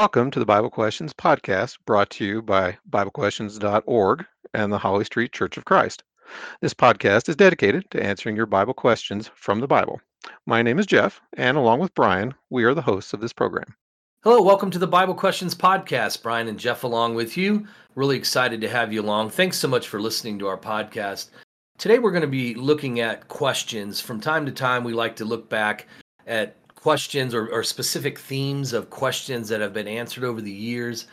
Welcome to the Bible Questions podcast brought to you by BibleQuestions.org and the Holly Street Church of Christ. This podcast is dedicated to answering your Bible questions from the Bible. My name is Jeff, and along with Brian, we are the hosts of this program. Hello, welcome to the Bible Questions podcast. Brian and Jeff along with you. Really excited to have you along. Thanks so much for listening to our podcast. Today we're going to be looking at questions. From time to time, we like to look back at questions or, or specific themes of questions that have been answered over the years.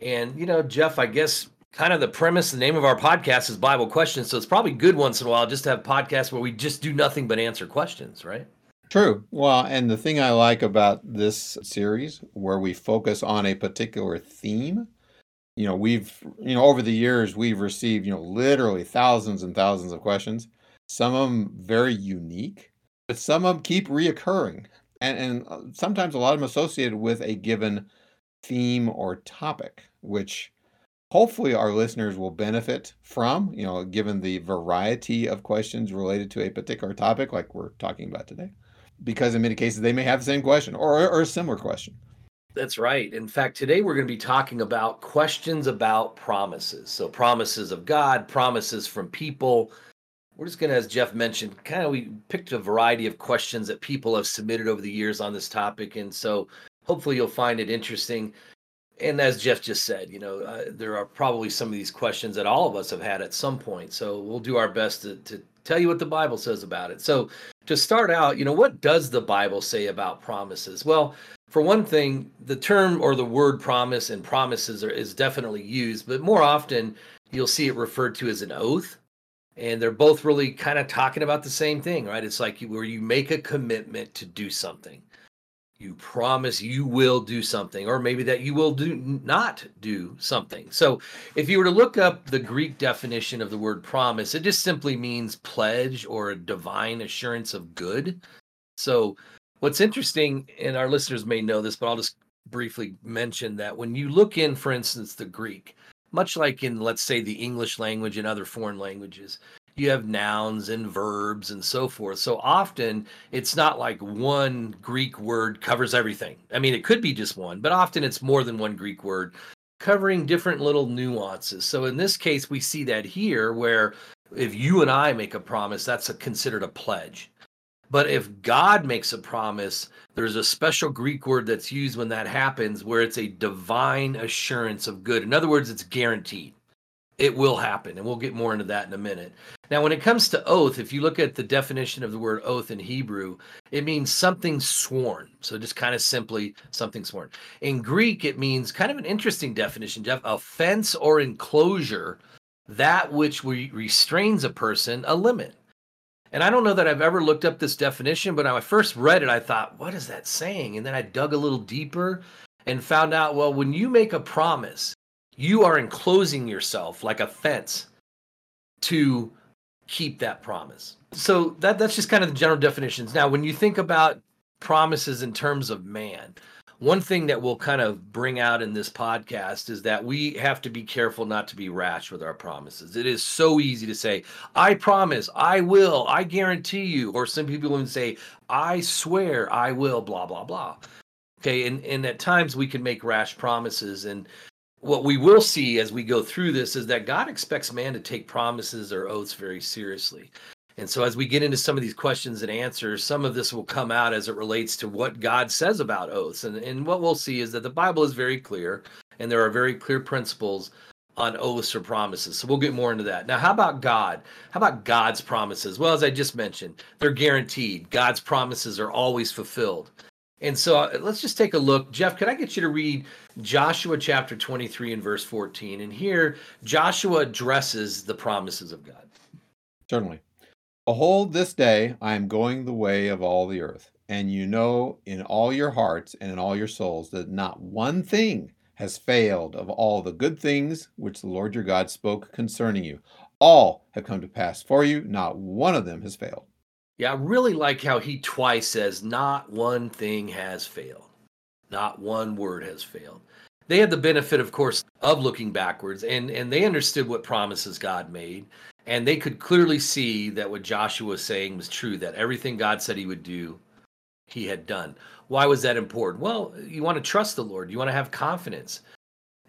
And, you know, Jeff, I guess kind of the premise, the name of our podcast is Bible Questions. So it's probably good once in a while just to have podcasts where we just do nothing but answer questions, right? True. Well, and the thing I like about this series where we focus on a particular theme, you know, we've, you know, over the years, we've received, you know, literally thousands and thousands of questions, some of them very unique, but some of them keep reoccurring and, and uh, sometimes a lot of them associated with a given theme or topic, which hopefully our listeners will benefit from, you know, given the variety of questions related to a particular topic like we're talking about today. Because in many cases, they may have the same question or, or a similar question. That's right. In fact, today we're going to be talking about questions about promises. So, promises of God, promises from people, we're just going to, as Jeff mentioned, kind of we picked a variety of questions that people have submitted over the years on this topic. And so hopefully you'll find it interesting. And as Jeff just said, you know, uh, there are probably some of these questions that all of us have had at some point. So we'll do our best to, to tell you what the Bible says about it. So to start out, you know, what does the Bible say about promises? Well, for one thing, the term or the word promise and promises are, is definitely used, but more often you'll see it referred to as an oath and they're both really kind of talking about the same thing, right? It's like where you make a commitment to do something. You promise you will do something, or maybe that you will do not do something. So, if you were to look up the Greek definition of the word promise, it just simply means pledge or a divine assurance of good. So, what's interesting, and our listeners may know this, but I'll just briefly mention that when you look in, for instance, the Greek, much like in let's say the english language and other foreign languages you have nouns and verbs and so forth. So often it's not like one greek word covers everything. I mean it could be just one but often it's more than one greek word covering different little nuances. So in this case we see that here where if you and i make a promise that's a, considered a pledge but if God makes a promise, there's a special Greek word that's used when that happens where it's a divine assurance of good. In other words, it's guaranteed. It will happen. And we'll get more into that in a minute. Now, when it comes to oath, if you look at the definition of the word oath in Hebrew, it means something sworn. So just kind of simply something sworn. In Greek, it means kind of an interesting definition, Jeff offense or enclosure, that which restrains a person, a limit. And I don't know that I've ever looked up this definition, but when I first read it, I thought, what is that saying? And then I dug a little deeper and found out, well, when you make a promise, you are enclosing yourself like a fence to keep that promise. So that that's just kind of the general definitions. Now, when you think about promises in terms of man, one thing that we'll kind of bring out in this podcast is that we have to be careful not to be rash with our promises. It is so easy to say, I promise, I will, I guarantee you. Or some people even say, I swear, I will, blah, blah, blah. Okay. And, and at times we can make rash promises. And what we will see as we go through this is that God expects man to take promises or oaths very seriously. And so, as we get into some of these questions and answers, some of this will come out as it relates to what God says about oaths. And, and what we'll see is that the Bible is very clear, and there are very clear principles on oaths or promises. So, we'll get more into that. Now, how about God? How about God's promises? Well, as I just mentioned, they're guaranteed. God's promises are always fulfilled. And so uh, let's just take a look. Jeff, could I get you to read Joshua chapter 23 and verse 14? And here, Joshua addresses the promises of God. Certainly. Behold, this day I am going the way of all the earth, and you know in all your hearts and in all your souls that not one thing has failed of all the good things which the Lord your God spoke concerning you. All have come to pass for you, not one of them has failed. Yeah, I really like how he twice says, Not one thing has failed, not one word has failed. They had the benefit, of course, of looking backwards, and, and they understood what promises God made and they could clearly see that what Joshua was saying was true that everything God said he would do he had done. Why was that important? Well, you want to trust the Lord, you want to have confidence.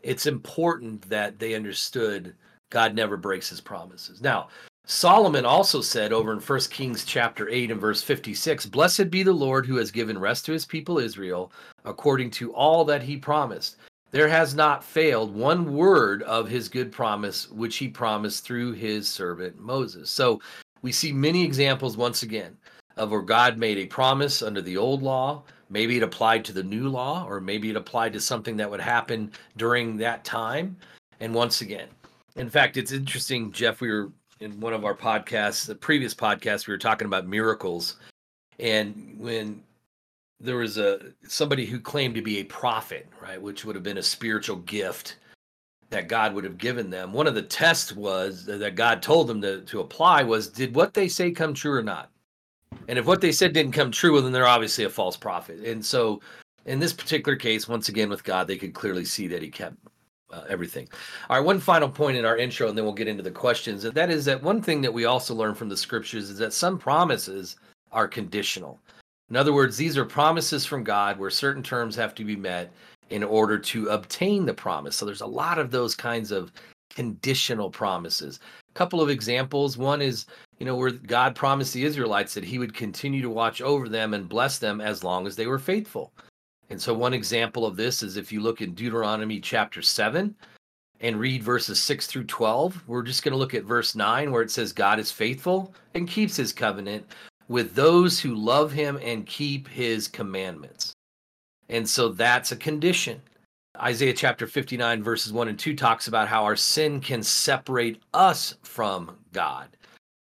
It's important that they understood God never breaks his promises. Now, Solomon also said over in 1 Kings chapter 8 and verse 56, Blessed be the Lord who has given rest to his people Israel according to all that he promised. There has not failed one word of his good promise, which he promised through his servant Moses. So we see many examples once again of where God made a promise under the old law. Maybe it applied to the new law, or maybe it applied to something that would happen during that time. And once again, in fact, it's interesting, Jeff. We were in one of our podcasts, the previous podcast, we were talking about miracles. And when there was a somebody who claimed to be a prophet, right, which would have been a spiritual gift that God would have given them. One of the tests was that God told them to, to apply was did what they say come true or not? And if what they said didn't come true, well, then they're obviously a false prophet. And so in this particular case, once again with God, they could clearly see that he kept uh, everything. All right, one final point in our intro, and then we'll get into the questions. And that is that one thing that we also learn from the scriptures is that some promises are conditional. In other words, these are promises from God where certain terms have to be met in order to obtain the promise. So there's a lot of those kinds of conditional promises. A couple of examples. One is, you know, where God promised the Israelites that he would continue to watch over them and bless them as long as they were faithful. And so one example of this is if you look in Deuteronomy chapter 7 and read verses 6 through 12, we're just going to look at verse 9 where it says God is faithful and keeps his covenant with those who love him and keep his commandments. And so that's a condition. Isaiah chapter 59, verses 1 and 2 talks about how our sin can separate us from God.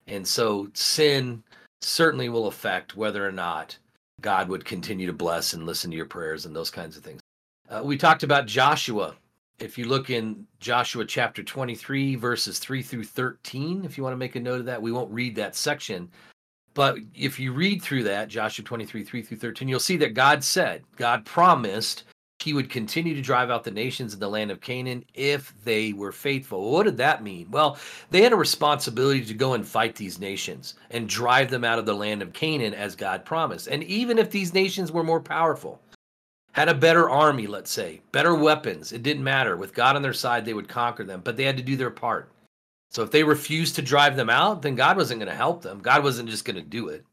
And so sin certainly will affect whether or not God would continue to bless and listen to your prayers and those kinds of things. Uh, we talked about Joshua. If you look in Joshua chapter 23, verses 3 through 13, if you want to make a note of that, we won't read that section. But if you read through that, Joshua 23, 3 through 13, you'll see that God said, God promised he would continue to drive out the nations in the land of Canaan if they were faithful. What did that mean? Well, they had a responsibility to go and fight these nations and drive them out of the land of Canaan as God promised. And even if these nations were more powerful, had a better army, let's say, better weapons, it didn't matter. With God on their side, they would conquer them, but they had to do their part. So if they refused to drive them out, then God wasn't going to help them. God wasn't just going to do it.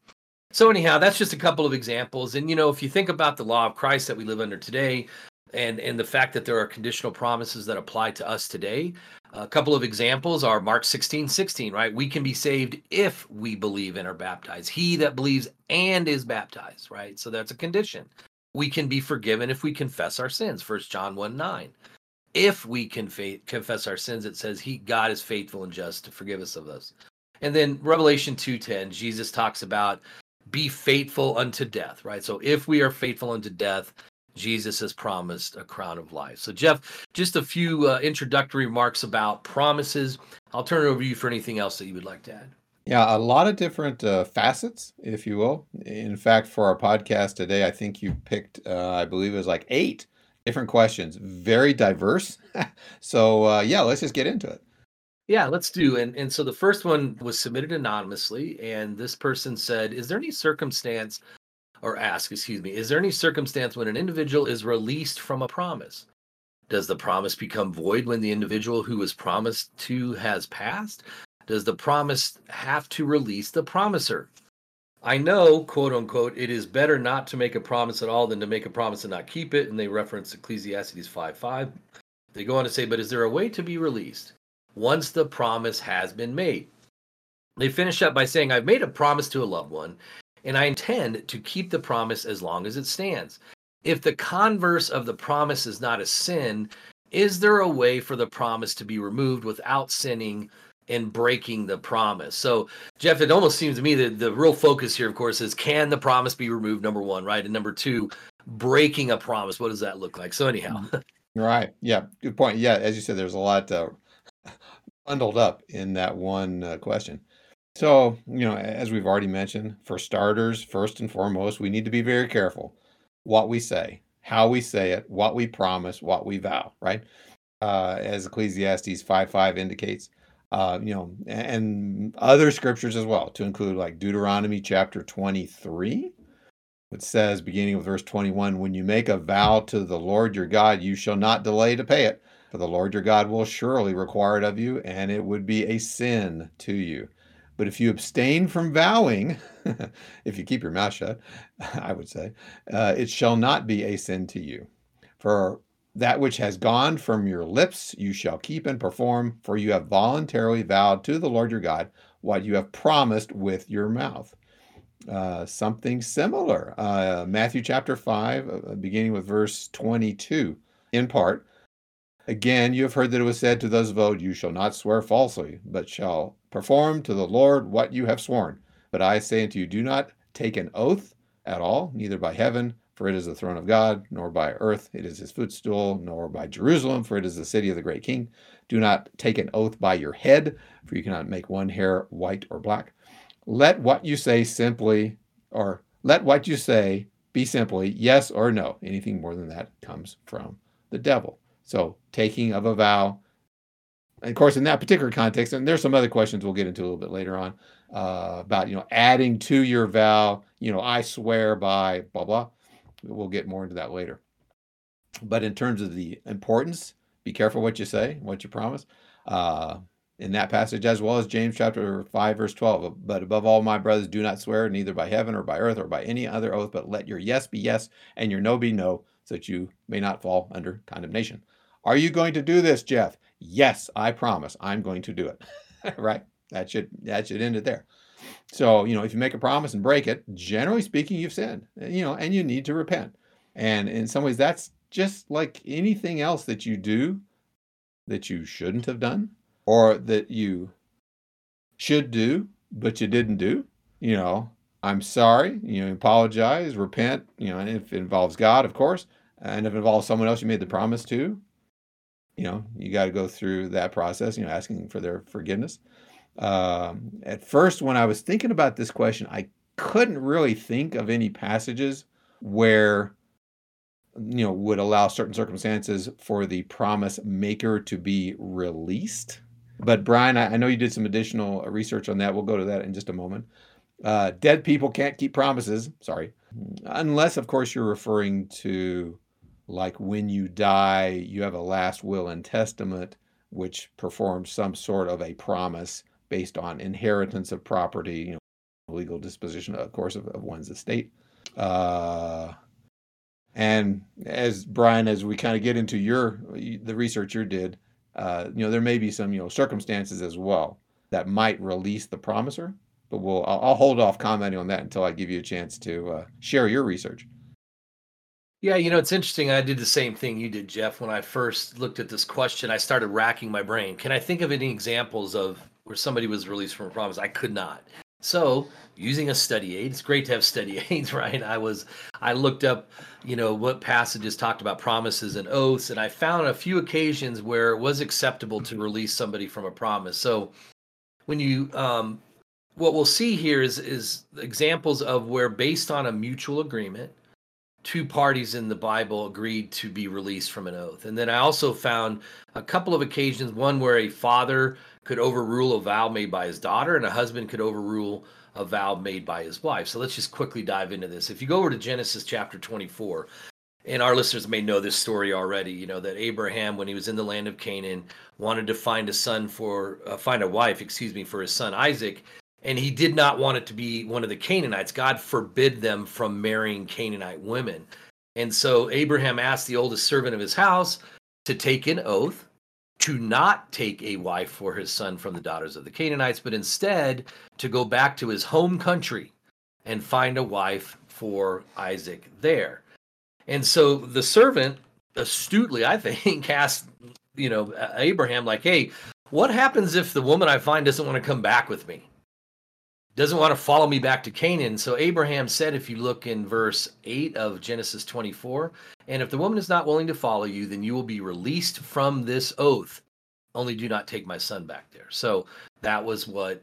So anyhow, that's just a couple of examples. And you know, if you think about the law of Christ that we live under today, and and the fact that there are conditional promises that apply to us today, a couple of examples are Mark 16, 16, right? We can be saved if we believe and are baptized. He that believes and is baptized, right? So that's a condition. We can be forgiven if we confess our sins. First John 1, 9 if we can confess our sins it says he god is faithful and just to forgive us of those. And then revelation 2.10 jesus talks about be faithful unto death right? So if we are faithful unto death jesus has promised a crown of life. So jeff just a few uh, introductory remarks about promises. I'll turn it over to you for anything else that you would like to add. Yeah, a lot of different uh, facets, if you will. In fact, for our podcast today, I think you picked, uh, I believe it was like eight different questions, very diverse. so uh, yeah, let's just get into it. Yeah, let's do. And and so the first one was submitted anonymously, and this person said, "Is there any circumstance?" Or ask, excuse me, is there any circumstance when an individual is released from a promise? Does the promise become void when the individual who was promised to has passed? Does the promise have to release the promiser? I know, quote unquote, it is better not to make a promise at all than to make a promise and not keep it. And they reference Ecclesiastes 5 5. They go on to say, but is there a way to be released once the promise has been made? They finish up by saying, I've made a promise to a loved one, and I intend to keep the promise as long as it stands. If the converse of the promise is not a sin, is there a way for the promise to be removed without sinning and breaking the promise. So, Jeff, it almost seems to me that the real focus here, of course, is can the promise be removed? Number one, right? And number two, breaking a promise. What does that look like? So, anyhow. Mm-hmm. right. Yeah. Good point. Yeah. As you said, there's a lot uh, bundled up in that one uh, question. So, you know, as we've already mentioned, for starters, first and foremost, we need to be very careful what we say, how we say it, what we promise, what we vow, right? Uh, as Ecclesiastes 5 5 indicates, uh, you know, and other scriptures as well, to include like Deuteronomy chapter 23, which says, beginning with verse 21, When you make a vow to the Lord your God, you shall not delay to pay it, for the Lord your God will surely require it of you, and it would be a sin to you. But if you abstain from vowing, if you keep your mouth shut, I would say, uh, it shall not be a sin to you. For that which has gone from your lips you shall keep and perform, for you have voluntarily vowed to the Lord your God what you have promised with your mouth. Uh, something similar. Uh, Matthew chapter 5, uh, beginning with verse 22, in part. Again, you have heard that it was said to those of old, You shall not swear falsely, but shall perform to the Lord what you have sworn. But I say unto you, do not take an oath at all, neither by heaven, for it is the throne of God, nor by earth, it is his footstool, nor by Jerusalem, for it is the city of the great king. Do not take an oath by your head, for you cannot make one hair white or black. Let what you say simply, or let what you say be simply yes or no. Anything more than that comes from the devil. So, taking of a vow, and of course, in that particular context, and there's some other questions we'll get into a little bit later on uh, about, you know, adding to your vow, you know, I swear by blah, blah. We'll get more into that later. But in terms of the importance, be careful what you say, what you promise. Uh, in that passage, as well as James chapter 5, verse 12. But above all, my brothers, do not swear, neither by heaven or by earth or by any other oath, but let your yes be yes and your no be no, so that you may not fall under condemnation. Are you going to do this, Jeff? Yes, I promise I'm going to do it. right? That should that should end it there. So, you know, if you make a promise and break it, generally speaking, you've sinned. You know, and you need to repent. And in some ways that's just like anything else that you do that you shouldn't have done or that you should do but you didn't do. You know, I'm sorry, you know, apologize, repent, you know, and if it involves God, of course, and if it involves someone else you made the promise to, you know you got to go through that process you know asking for their forgiveness um, at first when i was thinking about this question i couldn't really think of any passages where you know would allow certain circumstances for the promise maker to be released. But brian i, I know you did some additional research on that. We'll go to that in just a moment. Uh, dead people can't keep promises. Sorry. Unless of course you're referring to like when you die, you have a last will and testament, which performs some sort of a promise based on inheritance of property, you know, legal disposition, of course, of, of one's estate. Uh, and as Brian, as we kind of get into your the research you did, uh, you know, there may be some you know circumstances as well that might release the promiser. But we'll I'll, I'll hold off commenting on that until I give you a chance to uh, share your research. Yeah, you know, it's interesting. I did the same thing you did, Jeff. When I first looked at this question, I started racking my brain. Can I think of any examples of where somebody was released from a promise? I could not. So, using a study aid, it's great to have study aids, right? I was, I looked up, you know, what passages talked about promises and oaths, and I found a few occasions where it was acceptable to release somebody from a promise. So, when you, um, what we'll see here is is examples of where, based on a mutual agreement, two parties in the Bible agreed to be released from an oath. And then I also found a couple of occasions one where a father could overrule a vow made by his daughter and a husband could overrule a vow made by his wife. So let's just quickly dive into this. If you go over to Genesis chapter 24, and our listeners may know this story already, you know, that Abraham, when he was in the land of Canaan, wanted to find a son for, uh, find a wife, excuse me, for his son Isaac and he did not want it to be one of the Canaanites. God forbid them from marrying Canaanite women. And so Abraham asked the oldest servant of his house to take an oath to not take a wife for his son from the daughters of the Canaanites, but instead to go back to his home country and find a wife for Isaac there. And so the servant astutely, I think, asked, you know, Abraham, like, hey, what happens if the woman I find doesn't want to come back with me? Doesn't want to follow me back to Canaan. So Abraham said, if you look in verse 8 of Genesis 24, and if the woman is not willing to follow you, then you will be released from this oath. Only do not take my son back there. So that was what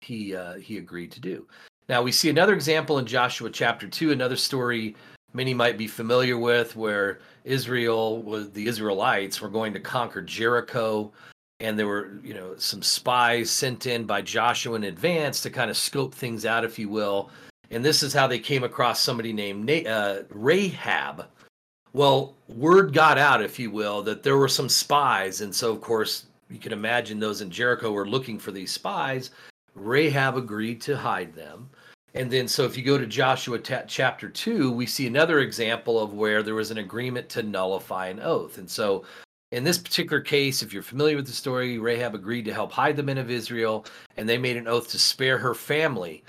he uh, he agreed to do. Now we see another example in Joshua chapter 2, another story many might be familiar with where Israel the Israelites were going to conquer Jericho and there were you know some spies sent in by Joshua in advance to kind of scope things out, if you will. And this is how they came across somebody named uh, Rahab. Well, word got out, if you will, that there were some spies. And so, of course, you can imagine those in Jericho were looking for these spies. Rahab agreed to hide them. And then, so if you go to Joshua t- chapter 2, we see another example of where there was an agreement to nullify an oath. And so, in this particular case, if you're familiar with the story, Rahab agreed to help hide the men of Israel, and they made an oath to spare her family.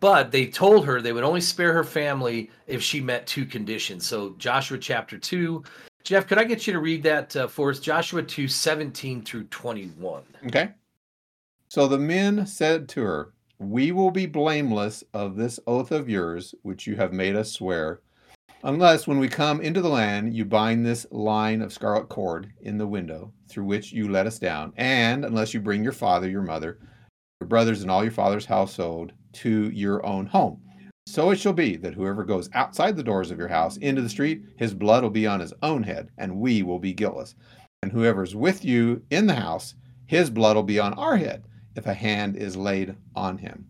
But they told her they would only spare her family if she met two conditions. So, Joshua chapter 2. Jeff, could I get you to read that uh, for us? Joshua 2 17 through 21. Okay. So the men said to her, We will be blameless of this oath of yours, which you have made us swear, unless when we come into the land you bind this line of scarlet cord in the window through which you let us down, and unless you bring your father, your mother, your brothers, and all your father's household to your own home. So it shall be that whoever goes outside the doors of your house into the street, his blood will be on his own head, and we will be guiltless. And whoever's with you in the house, his blood will be on our head if a hand is laid on him.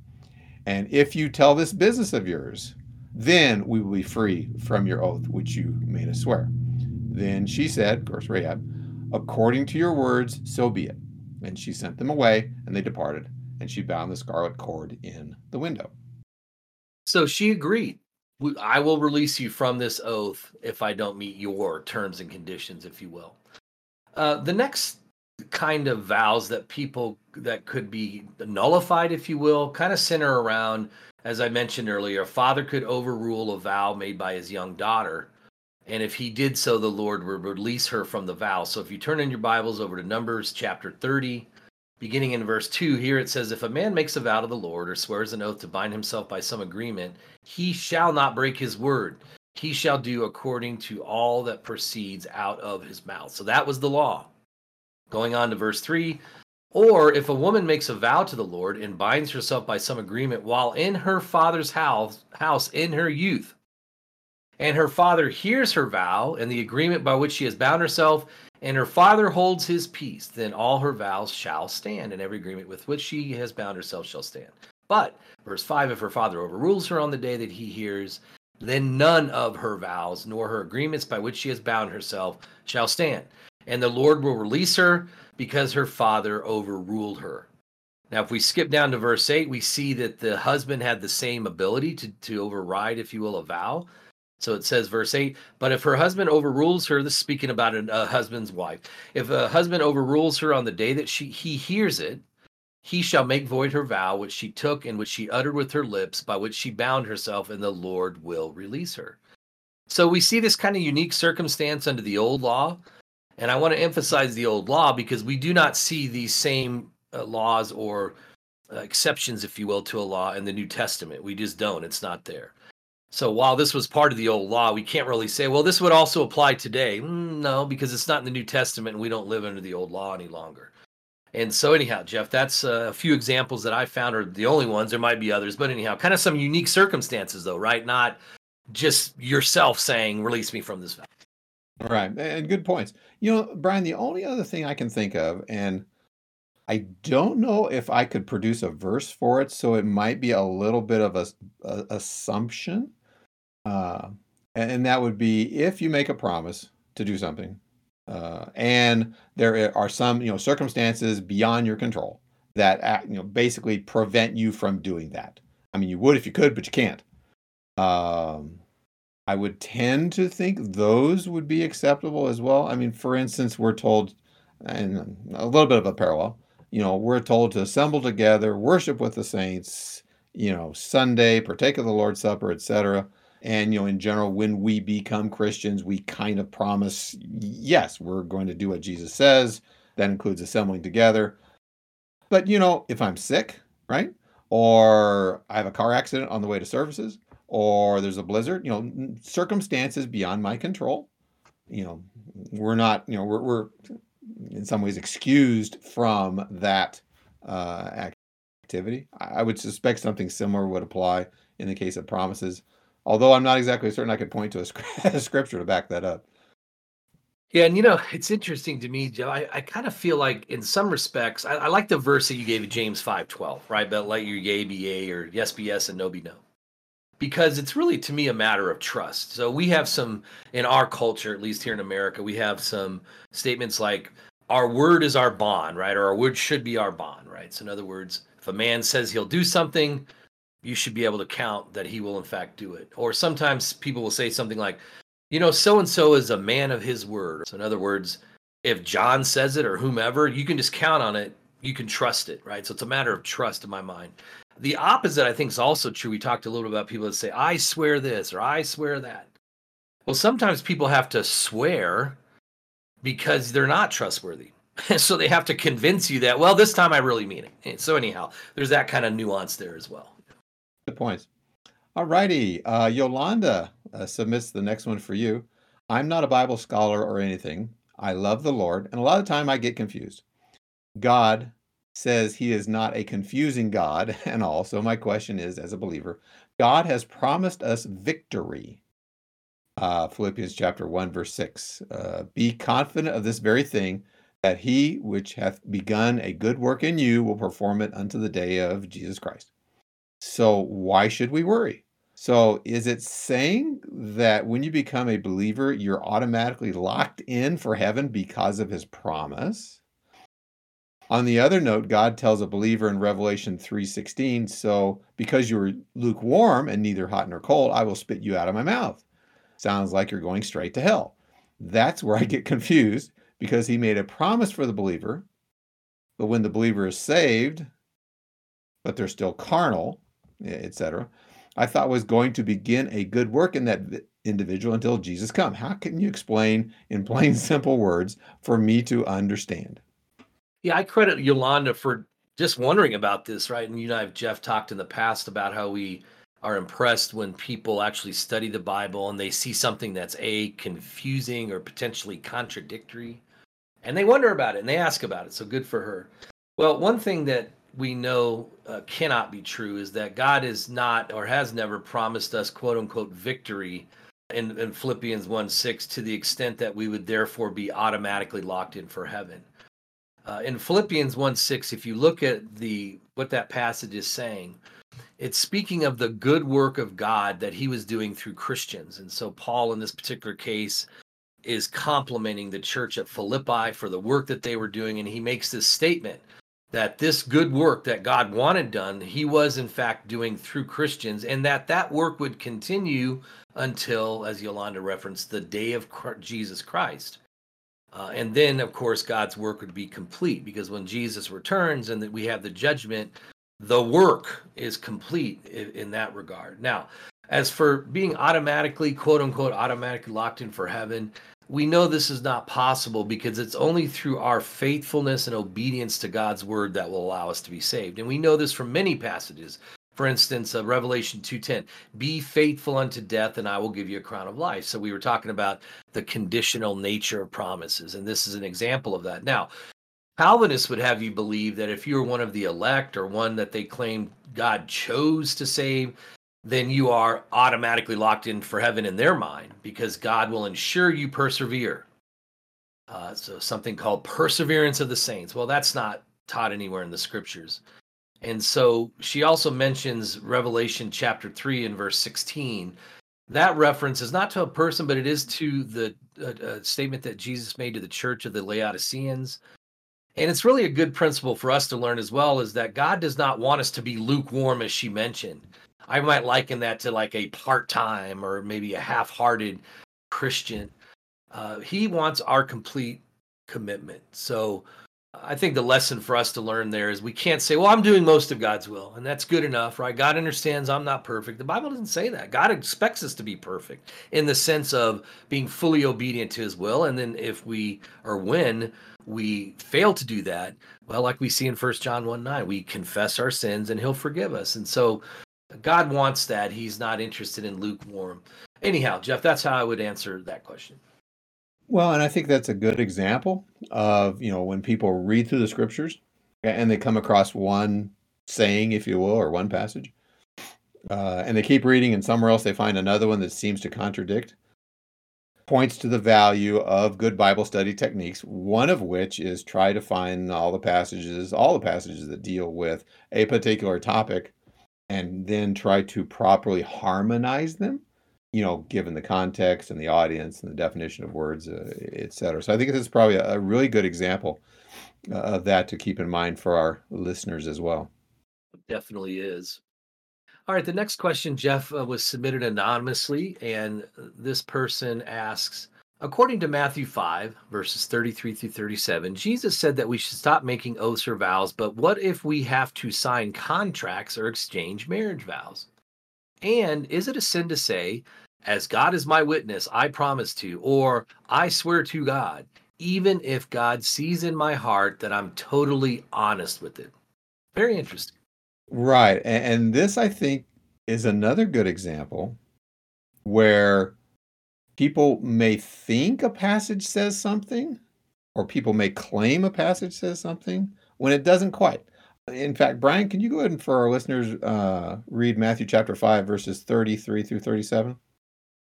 And if you tell this business of yours, then we will be free from your oath which you made us swear. Then she said, of course, Rahab, according to your words, so be it. And she sent them away, and they departed, and she bound the scarlet cord in the window. So she agreed. I will release you from this oath if I don't meet your terms and conditions, if you will. Uh, the next kind of vows that people that could be nullified, if you will, kind of center around, as I mentioned earlier, a father could overrule a vow made by his young daughter. And if he did so, the Lord would release her from the vow. So if you turn in your Bibles over to Numbers chapter 30, beginning in verse 2, here it says, If a man makes a vow to the Lord or swears an oath to bind himself by some agreement, he shall not break his word. He shall do according to all that proceeds out of his mouth. So that was the law. Going on to verse 3 Or if a woman makes a vow to the Lord and binds herself by some agreement while in her father's house, house in her youth, and her father hears her vow and the agreement by which she has bound herself, and her father holds his peace, then all her vows shall stand, and every agreement with which she has bound herself shall stand. But, verse 5 if her father overrules her on the day that he hears, then none of her vows, nor her agreements by which she has bound herself, shall stand and the Lord will release her because her father overruled her. Now, if we skip down to verse 8, we see that the husband had the same ability to, to override, if you will, a vow. So it says, verse 8, but if her husband overrules her, this is speaking about a, a husband's wife. If a husband overrules her on the day that she he hears it, he shall make void her vow which she took and which she uttered with her lips, by which she bound herself, and the Lord will release her. So we see this kind of unique circumstance under the old law and I want to emphasize the old law because we do not see these same uh, laws or uh, exceptions, if you will, to a law in the New Testament. We just don't. It's not there. So while this was part of the old law, we can't really say, well, this would also apply today. Mm, no, because it's not in the New Testament and we don't live under the old law any longer. And so, anyhow, Jeff, that's uh, a few examples that I found are the only ones. There might be others, but anyhow, kind of some unique circumstances, though, right? Not just yourself saying, release me from this vow. Right, and good points. You know, Brian, the only other thing I can think of, and I don't know if I could produce a verse for it, so it might be a little bit of a, a assumption, uh, and that would be if you make a promise to do something, uh, and there are some you know circumstances beyond your control that act, you know basically prevent you from doing that. I mean, you would if you could, but you can't. Um, I would tend to think those would be acceptable as well. I mean, for instance, we're told, and a little bit of a parallel, you know, we're told to assemble together, worship with the saints, you know, Sunday, partake of the Lord's Supper, etc. And, you know, in general, when we become Christians, we kind of promise, yes, we're going to do what Jesus says. That includes assembling together. But, you know, if I'm sick, right? Or I have a car accident on the way to services, or there's a blizzard, you know, circumstances beyond my control. You know, we're not, you know, we're, we're in some ways excused from that uh, activity. I would suspect something similar would apply in the case of promises, although I'm not exactly certain I could point to a, scripture to back that up. Yeah, and you know, it's interesting to me, Joe. I, I kind of feel like in some respects, I, I like the verse that you gave James 5 12, right? But let your yea be yea or yes be yes and no be no because it's really to me a matter of trust. So we have some in our culture, at least here in America, we have some statements like our word is our bond, right? Or our word should be our bond, right? So in other words, if a man says he'll do something, you should be able to count that he will in fact do it. Or sometimes people will say something like, you know, so and so is a man of his word. So in other words, if John says it or whomever, you can just count on it. You can trust it, right? So it's a matter of trust in my mind. The opposite, I think, is also true. We talked a little bit about people that say, I swear this or I swear that. Well, sometimes people have to swear because they're not trustworthy. so they have to convince you that, well, this time I really mean it. So, anyhow, there's that kind of nuance there as well. Good points. All righty. Uh, Yolanda uh, submits the next one for you. I'm not a Bible scholar or anything. I love the Lord, and a lot of time I get confused. God says he is not a confusing God and all. So my question is, as a believer, God has promised us victory. Uh, Philippians chapter 1, verse 6. Uh, Be confident of this very thing, that he which hath begun a good work in you will perform it unto the day of Jesus Christ. So why should we worry? So is it saying that when you become a believer, you're automatically locked in for heaven because of his promise? On the other note, God tells a believer in Revelation 3:16, so because you are lukewarm and neither hot nor cold, I will spit you out of my mouth. Sounds like you're going straight to hell. That's where I get confused because he made a promise for the believer, but when the believer is saved, but they're still carnal, etc., I thought was going to begin a good work in that individual until Jesus come. How can you explain in plain simple words for me to understand? Yeah, I credit Yolanda for just wondering about this, right? And you and I have Jeff talked in the past about how we are impressed when people actually study the Bible and they see something that's a confusing or potentially contradictory and they wonder about it and they ask about it. So good for her. Well, one thing that we know uh, cannot be true is that God is not or has never promised us quote unquote victory in, in Philippians 1 6 to the extent that we would therefore be automatically locked in for heaven. Uh, in Philippians 1 6, if you look at the what that passage is saying, it's speaking of the good work of God that he was doing through Christians. And so Paul in this particular case is complimenting the church at Philippi for the work that they were doing. And he makes this statement that this good work that God wanted done, he was in fact doing through Christians, and that that work would continue until, as Yolanda referenced, the day of Jesus Christ. Uh, and then, of course, God's work would be complete because when Jesus returns and that we have the judgment, the work is complete in, in that regard. Now, as for being automatically, quote unquote, automatically locked in for heaven, we know this is not possible because it's only through our faithfulness and obedience to God's word that will allow us to be saved. And we know this from many passages. For instance, uh, Revelation 2:10, "Be faithful unto death and I will give you a crown of life." So we were talking about the conditional nature of promises and this is an example of that. Now, Calvinists would have you believe that if you're one of the elect or one that they claim God chose to save, then you are automatically locked in for heaven in their mind because God will ensure you persevere. Uh, so something called perseverance of the saints. Well, that's not taught anywhere in the scriptures. And so she also mentions Revelation chapter 3 and verse 16. That reference is not to a person, but it is to the uh, uh, statement that Jesus made to the church of the Laodiceans. And it's really a good principle for us to learn as well is that God does not want us to be lukewarm, as she mentioned. I might liken that to like a part time or maybe a half hearted Christian. Uh, he wants our complete commitment. So I think the lesson for us to learn there is we can't say, well, I'm doing most of God's will, and that's good enough, right? God understands I'm not perfect. The Bible doesn't say that. God expects us to be perfect in the sense of being fully obedient to his will. And then if we or when we fail to do that, well, like we see in First John 1 9, we confess our sins and he'll forgive us. And so God wants that. He's not interested in lukewarm. Anyhow, Jeff, that's how I would answer that question. Well, and I think that's a good example of, you know, when people read through the scriptures and they come across one saying, if you will, or one passage, uh, and they keep reading, and somewhere else they find another one that seems to contradict, points to the value of good Bible study techniques, one of which is try to find all the passages, all the passages that deal with a particular topic and then try to properly harmonize them, you know, given the context and the audience and the definition of words, uh, et cetera. So I think this is probably a, really good example uh, of that to keep in mind for our listeners as well. Definitely is. All right, the next question, Jeff, uh, was submitted anonymously, and this person asks According to Matthew 5, verses 33 through 37, Jesus said that we should stop making oaths or vows, but what if we have to sign contracts or exchange marriage vows? And is it a sin to say, as God is my witness, I promise to, or I swear to God, even if God sees in my heart that I'm totally honest with it? Very interesting. Right. And, this, I think, is another good example where people may think a passage says something, or people may claim a passage says something when it doesn't quite. In fact, Brian, can you go ahead and for our listeners uh, read Matthew chapter 5, verses 33 through 37?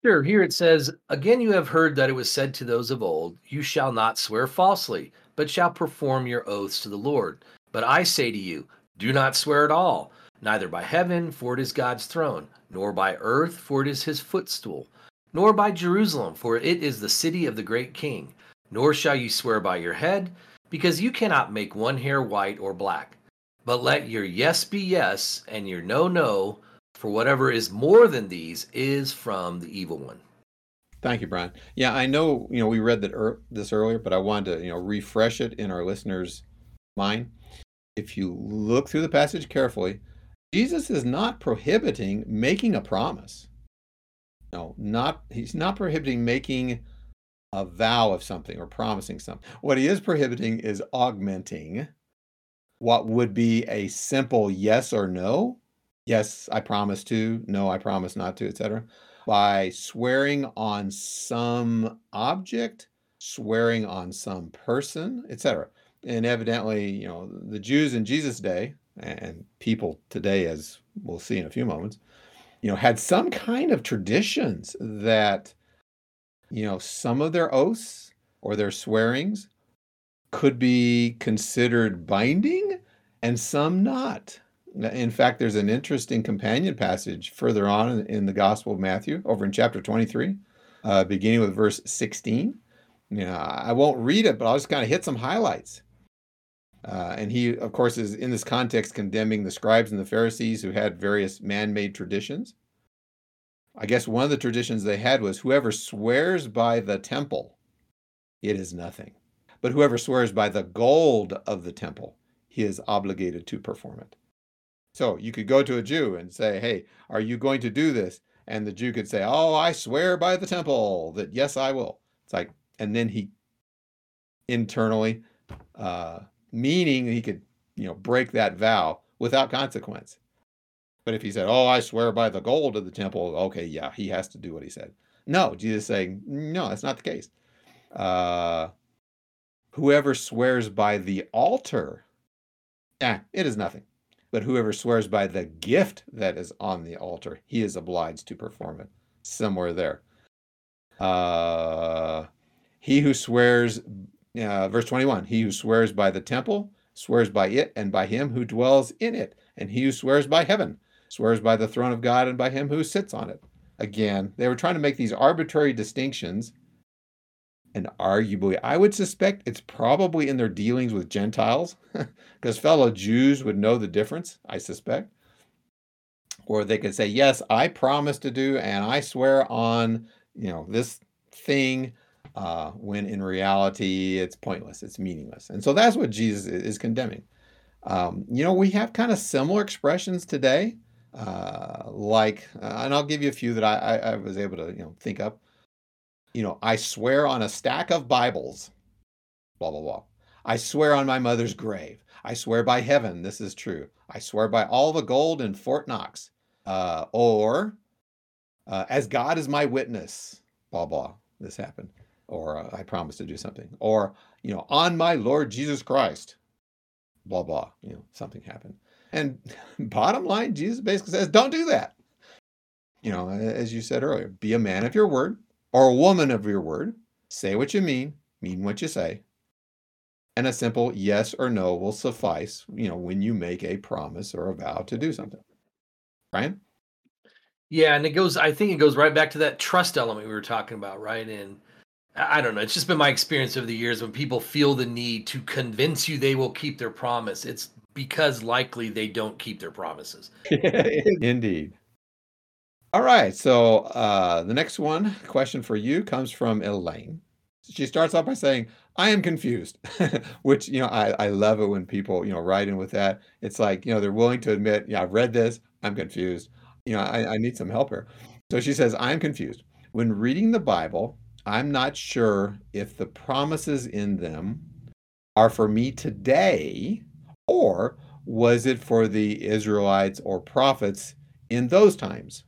Sure. Here it says, Again, you have heard that it was said to those of old, You shall not swear falsely, but shall perform your oaths to the Lord. But I say to you, Do not swear at all, neither by heaven, for it is God's throne, nor by earth, for it is his footstool nor by Jerusalem, for it is the city of the great king. Nor shall you swear by your head, because you cannot make one hair white or black. But let your yes be yes, and your no, no, for whatever is more than these is from the evil one. Thank you, Brian. Yeah, I know, you know, we read that er- this earlier, but I wanted to, you know, refresh it in our listeners' mind. If you look through the passage carefully, Jesus is not prohibiting making a promise no, not he's not prohibiting making a vow of something or promising something. What he is prohibiting is augmenting what would be a simple yes or no. Yes, I promise to. No, I promise not to, etc. By swearing on some object, swearing on some person, etc. And evidently, you know, the Jews in Jesus' day and people today, as we'll see in a few moments, you know, had some kind of traditions that, you know, some of their oaths or their swearings could be considered binding and some not. In fact, there's an interesting companion passage further on in the Gospel of Matthew, over in chapter 23, uh, beginning with verse 16. You know, I won't read it, but I'll just kind of hit some highlights. Uh, and he, of course, is in this context condemning the scribes and the Pharisees who had various man made traditions. I guess one of the traditions they had was whoever swears by the temple, it is nothing. But whoever swears by the gold of the temple, he is obligated to perform it. So you could go to a Jew and say, Hey, are you going to do this? And the Jew could say, Oh, I swear by the temple that yes, I will. It's like, and then he internally, uh, meaning he could, you know, break that vow without consequence. But if he said, "Oh, I swear by the gold of the temple," okay, yeah, he has to do what he said. No, Jesus saying, no, that's not the case. Uh, whoever swears by the altar, eh, it is nothing. But whoever swears by the gift that is on the altar, he is obliged to perform it. Somewhere there. Uh, he who swears uh, verse 21 He who swears by the temple swears by it and by him who dwells in it, and he who swears by heaven swears by the throne of God and by him who sits on it. Again, they were trying to make these arbitrary distinctions. And arguably, I would suspect it's probably in their dealings with Gentiles, because fellow Jews would know the difference, I suspect. Or they could say, Yes, I promise to do, and I swear on, you know, this thing uh, when in reality it's pointless, it's meaningless. And so that's what Jesus is condemning. Um, you know, we have kind of similar expressions today, uh, like, uh, and I'll give you a few that I, I, I was able to, you know, think up. You know, I swear on a stack of Bibles, blah, blah, blah. I swear on my mother's grave. I swear by heaven, this is true. I swear by all the gold in Fort Knox. Uh, or, uh, as God is my witness, blah, blah, this happened or uh, I promise to do something, or you know, on my Lord Jesus Christ, blah blah. You know, something happened, and bottom line, Jesus basically says, don't do that. You know, as you said earlier, be a man of your word or a woman of your word. Say what you mean, mean what you say, and a simple yes or no will suffice. You know, when you make a promise or a vow to do something. Brian? Yeah, and it goes. I think it goes right back to that trust element we were talking about, right? And I don't know. It's just been my experience over the years when people feel the need to convince you they will keep their promise. It's because likely they don't keep their promises. Indeed. All right. So uh, the next one question for you comes from Elaine. She starts off by saying, I am confused, which, you know, I, I love it when people, you know, write in with that. It's like, you know, they're willing to admit, yeah, I've read this. I'm confused. You know, I, I need some help here. So she says, I'm confused. When reading the Bible, I'm not sure if the promises in them are for me today or was it for the Israelites or prophets in those times?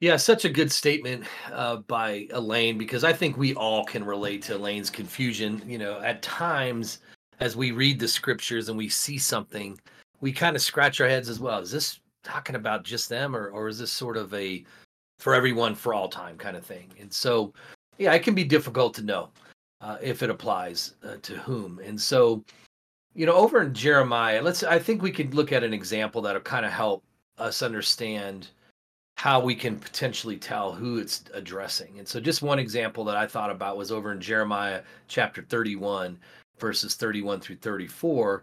Yeah, such a good statement uh, by Elaine because I think we all can relate to Elaine's confusion. You know, at times as we read the scriptures and we see something, we kind of scratch our heads as well. Is this talking about just them or, or is this sort of a for everyone for all time kind of thing? And so yeah, it can be difficult to know uh, if it applies uh, to whom. And so, you know, over in Jeremiah, let's. I think we could look at an example that'll kind of help us understand how we can potentially tell who it's addressing. And so, just one example that I thought about was over in Jeremiah chapter 31, verses 31 through 34,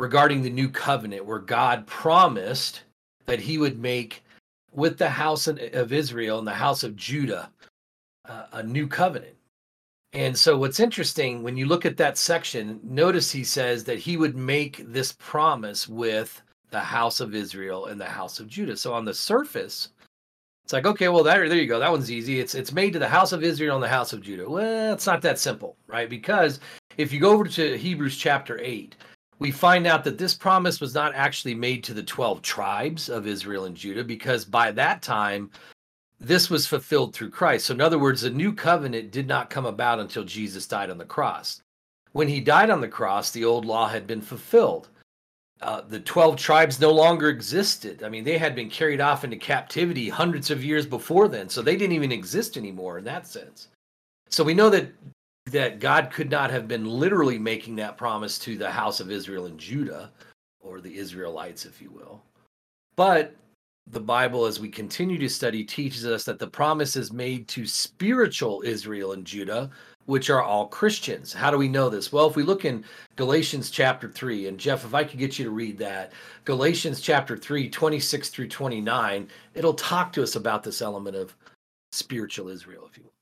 regarding the new covenant, where God promised that He would make with the house of Israel and the house of Judah uh, a new covenant. And so, what's interesting when you look at that section, notice he says that he would make this promise with the house of Israel and the house of Judah. So, on the surface, it's like, okay, well, there, there you go. That one's easy. It's it's made to the house of Israel and the house of Judah. Well, it's not that simple, right? Because if you go over to Hebrews chapter eight, we find out that this promise was not actually made to the 12 tribes of Israel and Judah because by that time this was fulfilled through Christ. So, in other words, the new covenant did not come about until Jesus died on the cross. When he died on the cross, the old law had been fulfilled. Uh, the 12 tribes no longer existed. I mean, they had been carried off into captivity hundreds of years before then, so they didn't even exist anymore in that sense. So we know that that God could not have been literally making that promise to the house of Israel and Judah, or the Israelites, if you will. But the Bible, as we continue to study, teaches us that the promise is made to spiritual Israel and Judah, which are all Christians. How do we know this? Well, if we look in Galatians chapter 3, and Jeff, if I could get you to read that, Galatians chapter 3, 26 through 29, it'll talk to us about this element of spiritual Israel, if you will.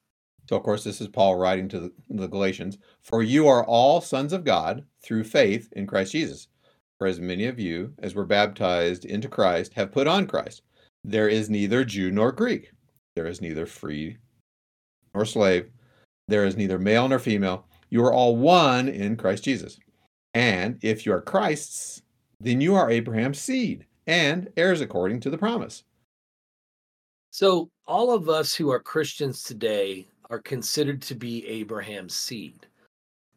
So, of course, this is Paul writing to the, the Galatians For you are all sons of God through faith in Christ Jesus. For as many of you as were baptized into Christ have put on Christ. There is neither Jew nor Greek. There is neither free nor slave. There is neither male nor female. You are all one in Christ Jesus. And if you are Christ's, then you are Abraham's seed and heirs according to the promise. So, all of us who are Christians today are considered to be Abraham's seed.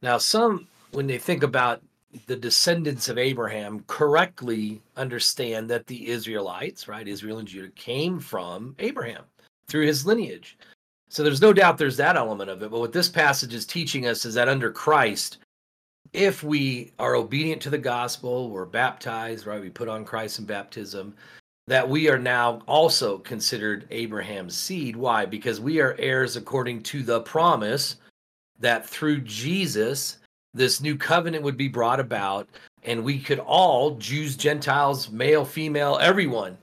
Now, some, when they think about the descendants of Abraham correctly understand that the Israelites, right, Israel and Judah, came from Abraham through his lineage. So there's no doubt there's that element of it. But what this passage is teaching us is that under Christ, if we are obedient to the gospel, we're baptized, right? We put on Christ in baptism, that we are now also considered Abraham's seed. Why? Because we are heirs according to the promise that through Jesus, this new covenant would be brought about and we could all jews gentiles male female everyone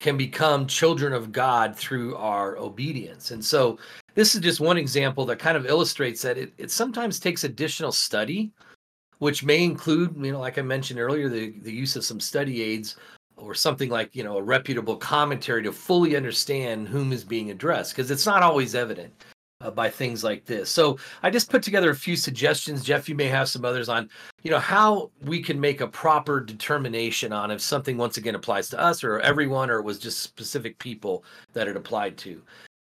can become children of god through our obedience. And so this is just one example that kind of illustrates that it, it sometimes takes additional study which may include you know like i mentioned earlier the, the use of some study aids or something like you know a reputable commentary to fully understand whom is being addressed because it's not always evident uh, by things like this. So I just put together a few suggestions. Jeff, you may have some others on, you know, how we can make a proper determination on if something once again applies to us or everyone, or it was just specific people that it applied to.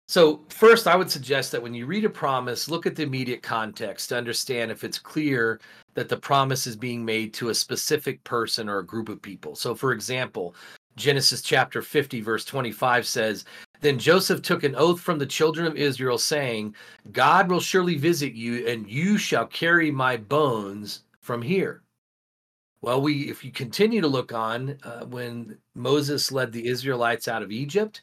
So first, I would suggest that when you read a promise, look at the immediate context to understand if it's clear that the promise is being made to a specific person or a group of people. So, for example, Genesis chapter 50, verse 25 says, Then Joseph took an oath from the children of Israel, saying, God will surely visit you, and you shall carry my bones from here. Well, we if you continue to look on uh, when Moses led the Israelites out of Egypt,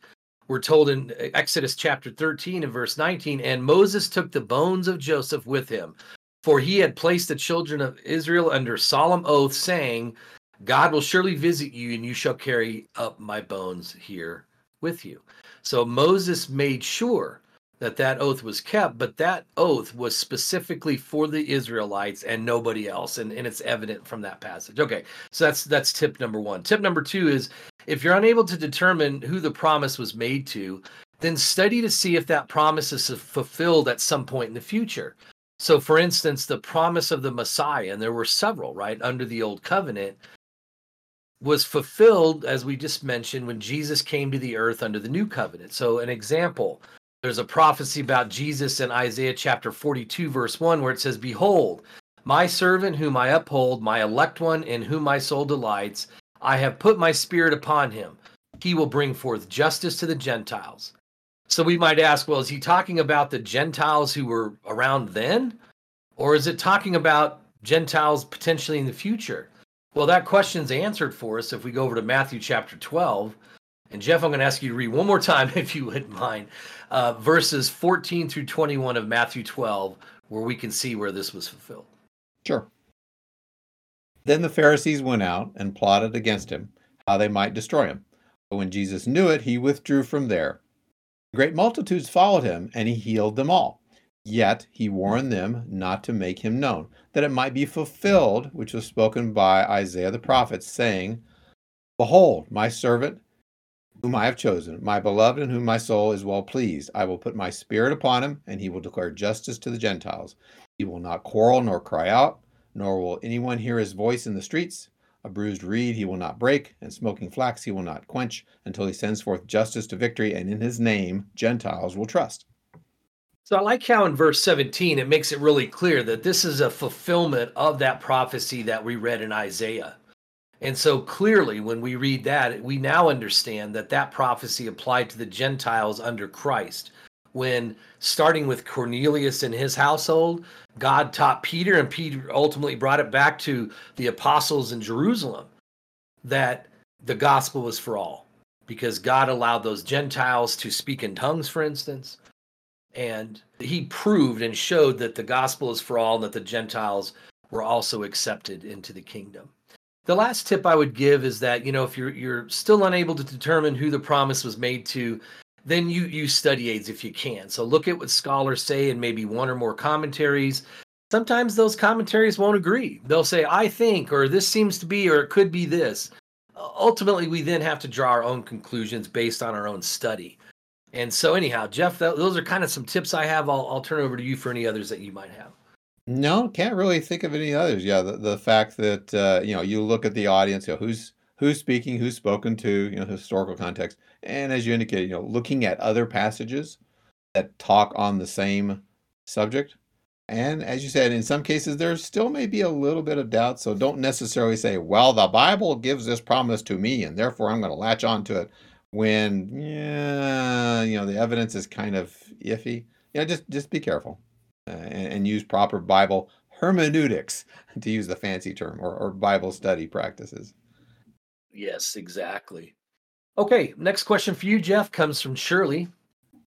we're told in Exodus chapter 13 and verse 19, and Moses took the bones of Joseph with him, for he had placed the children of Israel under solemn oath, saying, God will surely visit you, and you shall carry up my bones here with you. So Moses made sure that that oath was kept, but that oath was specifically for the Israelites and nobody else, and, and it's evident from that passage. Okay, so that's that's tip number one. Tip number two is if you're unable to determine who the promise was made to, then study to see if that promise is fulfilled at some point in the future. So, for instance, the promise of the Messiah, and there were several, right, under the old covenant, was fulfilled, as we just mentioned, when Jesus came to the earth under the new covenant. So, an example there's a prophecy about Jesus in Isaiah chapter 42, verse 1, where it says, Behold, my servant whom I uphold, my elect one in whom my soul delights, I have put my spirit upon him. He will bring forth justice to the Gentiles. So we might ask, well, is he talking about the Gentiles who were around then? Or is it talking about Gentiles potentially in the future? Well, that question's answered for us if we go over to Matthew chapter 12. And Jeff, I'm going to ask you to read one more time, if you wouldn't mind, uh, verses 14 through 21 of Matthew 12, where we can see where this was fulfilled. Sure. Then the Pharisees went out and plotted against him, how they might destroy him. But when Jesus knew it, he withdrew from there. Great multitudes followed him, and he healed them all. Yet he warned them not to make him known, that it might be fulfilled, which was spoken by Isaiah the prophet, saying, Behold, my servant whom I have chosen, my beloved in whom my soul is well pleased. I will put my spirit upon him, and he will declare justice to the Gentiles. He will not quarrel nor cry out, nor will anyone hear his voice in the streets. A bruised reed he will not break, and smoking flax he will not quench, until he sends forth justice to victory, and in his name Gentiles will trust. So I like how in verse 17 it makes it really clear that this is a fulfillment of that prophecy that we read in Isaiah. And so clearly, when we read that, we now understand that that prophecy applied to the Gentiles under Christ. When starting with Cornelius and his household, God taught Peter, and Peter ultimately brought it back to the apostles in Jerusalem that the gospel was for all because God allowed those Gentiles to speak in tongues, for instance. And he proved and showed that the gospel is for all and that the Gentiles were also accepted into the kingdom. The last tip I would give is that you know if you're you're still unable to determine who the promise was made to, then you use study aids if you can. So look at what scholars say and maybe one or more commentaries. Sometimes those commentaries won't agree. They'll say I think or this seems to be or it could be this. Ultimately, we then have to draw our own conclusions based on our own study. And so, anyhow, Jeff, those are kind of some tips I have. I'll, I'll turn over to you for any others that you might have. No, can't really think of any others. Yeah, the, the fact that uh, you know you look at the audience, you know, who's who's speaking, who's spoken to, you know, historical context, and as you indicated, you know, looking at other passages that talk on the same subject. And as you said, in some cases, there still may be a little bit of doubt. So don't necessarily say, well, the Bible gives this promise to me, and therefore I'm going to latch on to it when, yeah, you know, the evidence is kind of iffy. You know, just, just be careful uh, and, and, use proper Bible hermeneutics, to use the fancy term, or, or Bible study practices. Yes, exactly. Okay, next question for you, Jeff, comes from Shirley.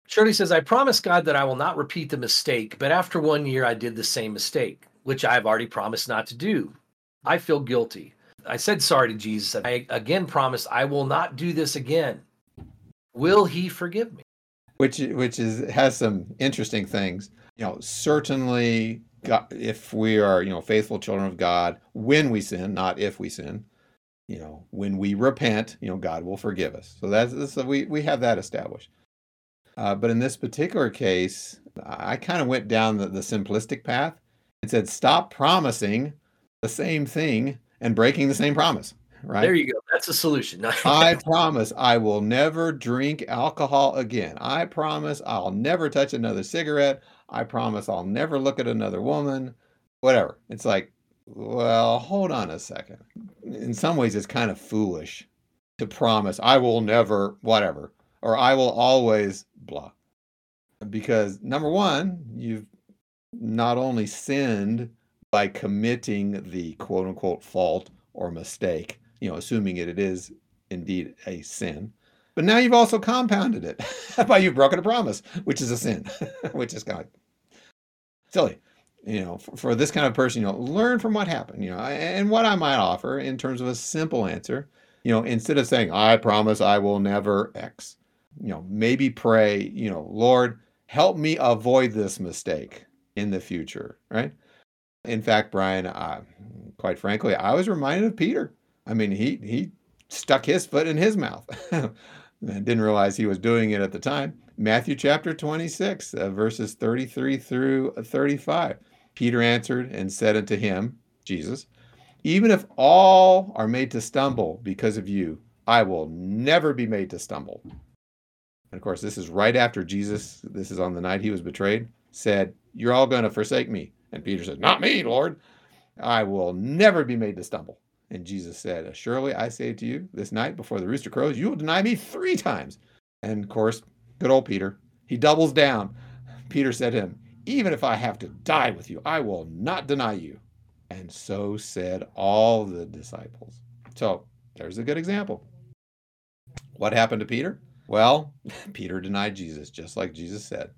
Shirley says, I promise God that I will not repeat the mistake, but after one year I did the same mistake, which I've already promised not to do. I feel guilty. I said sorry to Jesus. I again promised I will not do this again. Will he forgive me? Which which is has some interesting things you know, certainly God, if we are, you know, faithful children of God, when we sin, not if we sin, you know, when we repent, you know, God will forgive us. So that's, that's we we have that established. Uh, but in this particular case, I kind of went down the, the simplistic path and said, stop promising the same thing and breaking the same promise. Right. There you go. That's a solution. I promise I will never drink alcohol again. I promise I'll never touch another cigarette. I promise I'll never look at another woman, whatever. It's like, well, hold on a second. In some ways, it's kind of foolish to promise I will never, whatever, or I will always, blah. Because number one, you've not only sinned by committing the quote unquote fault or mistake, you know, assuming it, it is indeed a sin. But now you've also compounded it by you've broken a promise, which is a sin, which is kind of silly. You know, for, for, this kind of person, you know, learn from what happened, you know, and what I might offer in terms of a simple answer, you know, instead of saying, I promise I will never X, you know, maybe pray, you know, Lord, help me avoid this mistake in the future, right? In fact, Brian, uh, quite frankly, I was reminded of Peter. I mean, he he stuck his foot in his mouth. didn't realize he was doing it at the time. Matthew chapter 26, uh, verses 33 through 35. Peter answered and said unto him, Jesus, even if all are made to stumble because of you, I will never be made to stumble. And of course, this is right after Jesus, this is on the night he was betrayed, said, You're all going to forsake me. And Peter said, Not me, Lord. I will never be made to stumble. And Jesus said, Surely I say to you, this night before the rooster crows, you will deny me three times. And of course, good old Peter, he doubles down. Peter said to him, Even if I have to die with you, I will not deny you. And so said all the disciples. So there's a good example. What happened to Peter? Well, Peter denied Jesus, just like Jesus said,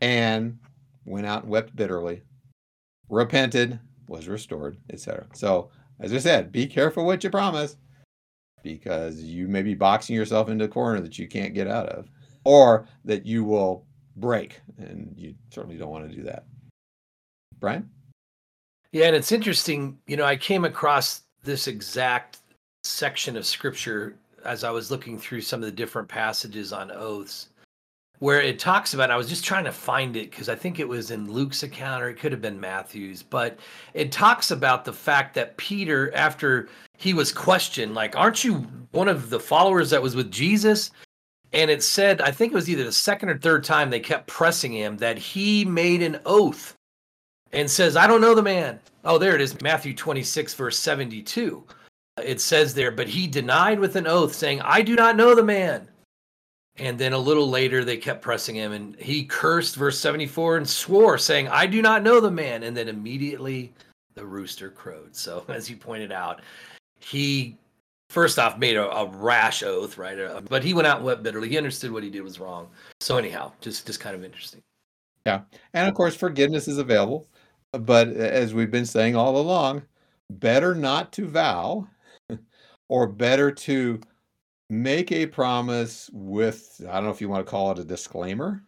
and went out and wept bitterly, repented, was restored, etc. So, as I said, be careful what you promise because you may be boxing yourself into a corner that you can't get out of or that you will break, and you certainly don't want to do that. Brian? Yeah, and it's interesting. You know, I came across this exact section of scripture as I was looking through some of the different passages on oaths where it talks about I was just trying to find it because I think it was in Luke's account or it could have been Matthew's, but it talks about the fact that Peter, after he was questioned, like, aren't you one of the followers that was with Jesus? And it said, I think it was either the second or third time they kept pressing him that he made an oath and says, I don't know the man. Oh, there it is, Matthew 26, verse 72 it says there, but he denied with an oath, saying, I do not know the man. And then a little later, they kept pressing him, and he cursed, verse 74, and swore, saying, I do not know the man. And then immediately the rooster crowed. So, as you pointed out, he first off made a, a rash oath, right? Uh, but he went out and wept bitterly. He understood what he did was wrong. So, anyhow, just, just kind of interesting. Yeah. And of course, forgiveness is available. But as we've been saying all along, better not to vow or better to make a promise with I don't know if you want to call it a disclaimer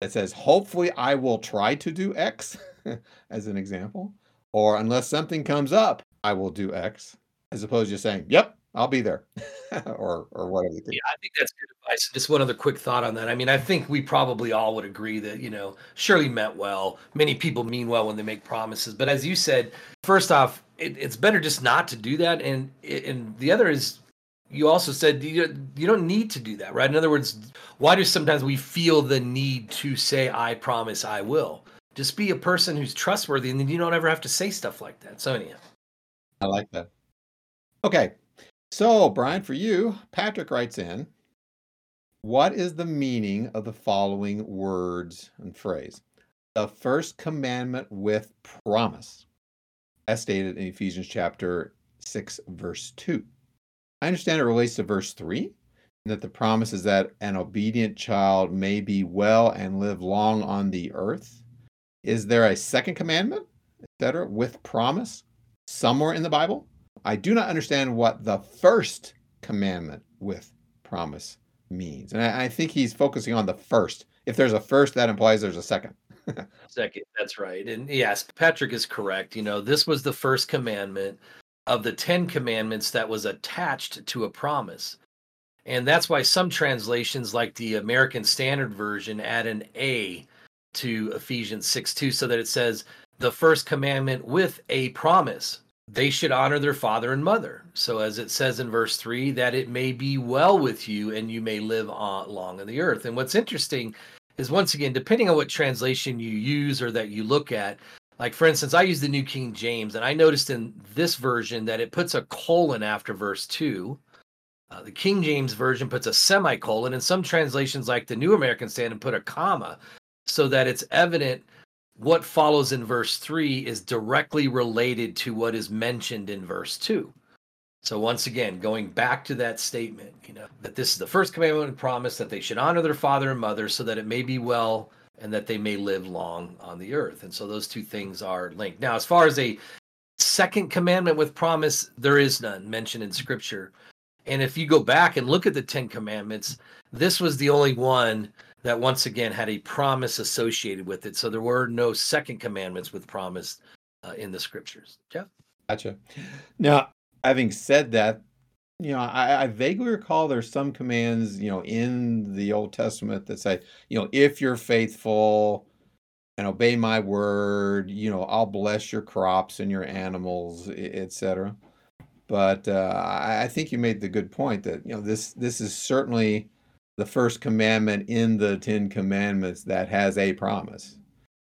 that says hopefully I will try to do X as an example or unless something comes up I will do X as opposed to saying yep I'll be there or or whatever. Yeah, I think that's good advice. Just one other quick thought on that. I mean, I think we probably all would agree that, you know, Shirley meant well. Many people mean well when they make promises, but as you said, first off, it, it's better just not to do that. And and the other is, you also said you don't need to do that, right? In other words, why do sometimes we feel the need to say "I promise I will"? Just be a person who's trustworthy, and then you don't ever have to say stuff like that. So anyhow, I like that. Okay, so Brian, for you, Patrick writes in. What is the meaning of the following words and phrase? The first commandment with promise as stated in Ephesians chapter 6, verse 2. I understand it relates to verse 3, that the promise is that an obedient child may be well and live long on the earth. Is there a second commandment, etc., with promise somewhere in the Bible? I do not understand what the first commandment with promise means. And I, I think he's focusing on the first. If there's a first, that implies there's a second. Second, that's right. And yes, Patrick is correct. You know, this was the first commandment of the 10 commandments that was attached to a promise. And that's why some translations, like the American Standard Version, add an A to Ephesians 6 2, so that it says, the first commandment with a promise. They should honor their father and mother. So, as it says in verse 3, that it may be well with you and you may live on, long on the earth. And what's interesting is once again, depending on what translation you use or that you look at, like for instance, I use the New King James, and I noticed in this version that it puts a colon after verse two. Uh, the King James version puts a semicolon, and some translations, like the New American Standard, put a comma, so that it's evident what follows in verse 3 is directly related to what is mentioned in verse 2. So once again, going back to that statement, you know, that this is the first commandment and promise that they should honor their father and mother so that it may be well and that they may live long on the earth. And so those two things are linked. Now, as far as a second commandment with promise, there is none mentioned in scripture. And if you go back and look at the 10 commandments, this was the only one that once again had a promise associated with it. So there were no second commandments with promise uh, in the scriptures. Jeff? Gotcha. Now, having said that, you know, I, I, vaguely recall there's some commands, you know, in the Old Testament that say, you know, if you're faithful and obey my word, you know, I'll bless your crops and your animals, etc. But uh, I think you made the good point that you know this this is certainly the first commandment in the Ten Commandments that has a promise.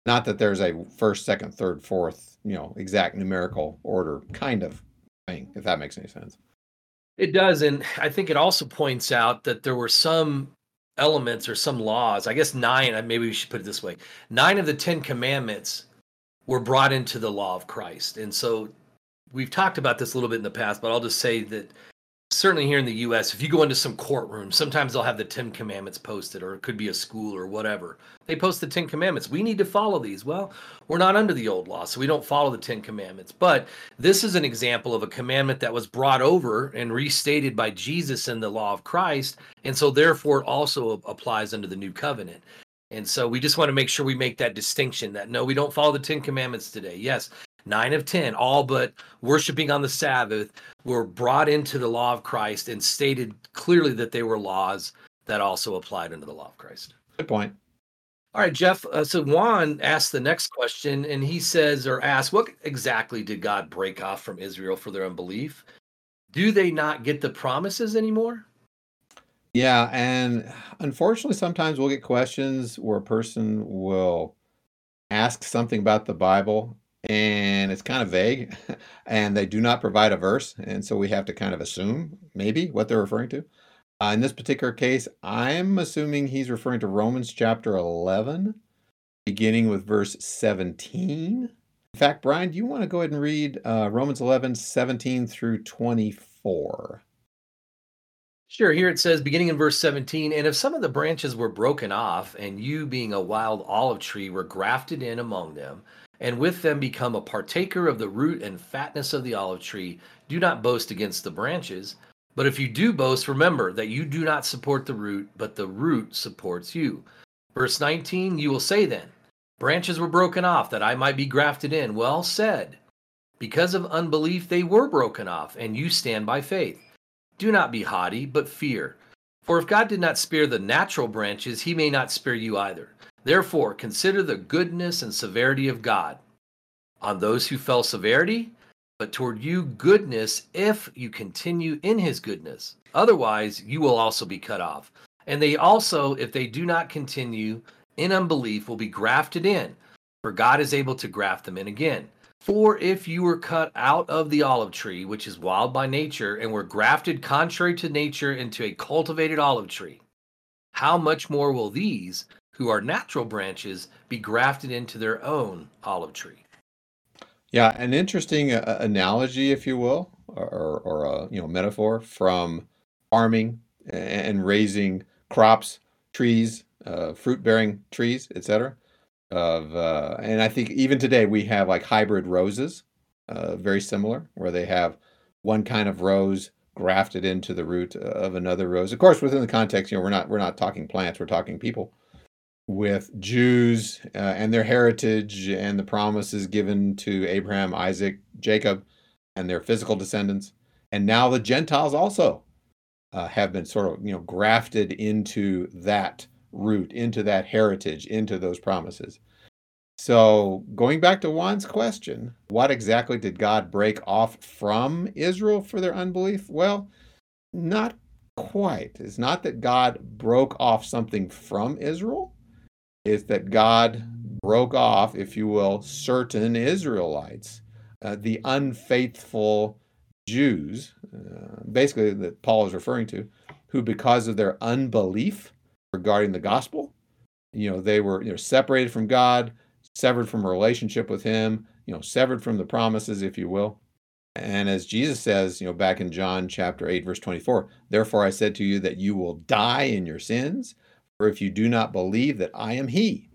Not that there's a first, second, third, fourth, you know, exact numerical order kind of thing, if that makes any sense. It does. And I think it also points out that there were some elements or some laws, I guess nine, uh, maybe we should put it this way nine of the Ten Commandments were brought into the law of Christ. And so we've talked about this a little bit in the past, but I'll just say that certainly here in the US, if you go into some courtroom, sometimes they'll have the Ten Commandments posted, or it could be a school or whatever. They post the Ten Commandments. We need to follow these. Well, we're not under the old law, so we don't follow the Ten Commandments. But this is an example of a commandment that was brought over and restated by Jesus in the law of Christ. And so, therefore, it also applies under the new covenant. And so we just want to make sure we make that distinction that no, we don't follow the Ten Commandments today. Yes, nine of 10, all but worshiping on the Sabbath, were brought into the law of Christ and stated clearly that they were laws that also applied under the law of Christ. Good point. All right, Jeff. Uh, so Juan asked the next question, and he says, or asks, what exactly did God break off from Israel for their unbelief? Do they not get the promises anymore? Yeah, and unfortunately, sometimes we'll get questions where a person will ask something about the Bible and it's kind of vague and they do not provide a verse and so we have to kind of assume maybe what they're referring to uh, in this particular case i'm assuming he's referring to romans chapter 11 beginning with verse 17 in fact brian do you want to go ahead and read uh, romans 11 17 through 24 Sure. Here it says, beginning in verse 17, and if some of the branches were broken off, and you, being a wild olive tree, were grafted in among them, and with them become a partaker of the root and fatness of the olive tree. Do not boast against the branches. But if you do boast, remember that you do not support the root, but the root supports you. Verse 19, you will say then, Branches were broken off that I might be grafted in. Well said. Because of unbelief, they were broken off, and you stand by faith. Do not be haughty, but fear. For if God did not spare the natural branches, he may not spare you either. Therefore, consider the goodness and severity of God. On those who fell severity, but toward you goodness if you continue in his goodness. Otherwise, you will also be cut off. And they also, if they do not continue in unbelief, will be grafted in, for God is able to graft them in again. For if you were cut out of the olive tree, which is wild by nature, and were grafted contrary to nature into a cultivated olive tree, how much more will these, who are natural branches be grafted into their own olive tree. Yeah, an interesting uh, analogy, if you will, or, or a you know metaphor from farming and raising crops, trees, uh, fruit-bearing trees, etc. Of uh, and I think even today we have like hybrid roses, uh, very similar, where they have one kind of rose grafted into the root of another rose. Of course, within the context, you know, we're not we're not talking plants, we're talking people with Jews uh, and their heritage and the promises given to Abraham, Isaac, Jacob, and their physical descendants. And now the Gentiles also uh, have been sort of, you know, grafted into that root, into that heritage, into those promises. So, going back to Juan's question, what exactly did God break off from Israel for their unbelief? Well, not quite. It's not that God broke off something from Israel, is that God broke off, if you will, certain Israelites, uh, the unfaithful Jews, uh, basically that Paul is referring to, who because of their unbelief regarding the gospel, you know, they were you know separated from God, severed from a relationship with him, you know, severed from the promises, if you will. And as Jesus says, you know, back in John chapter 8, verse 24, therefore I said to you that you will die in your sins, for if you do not believe that I am He,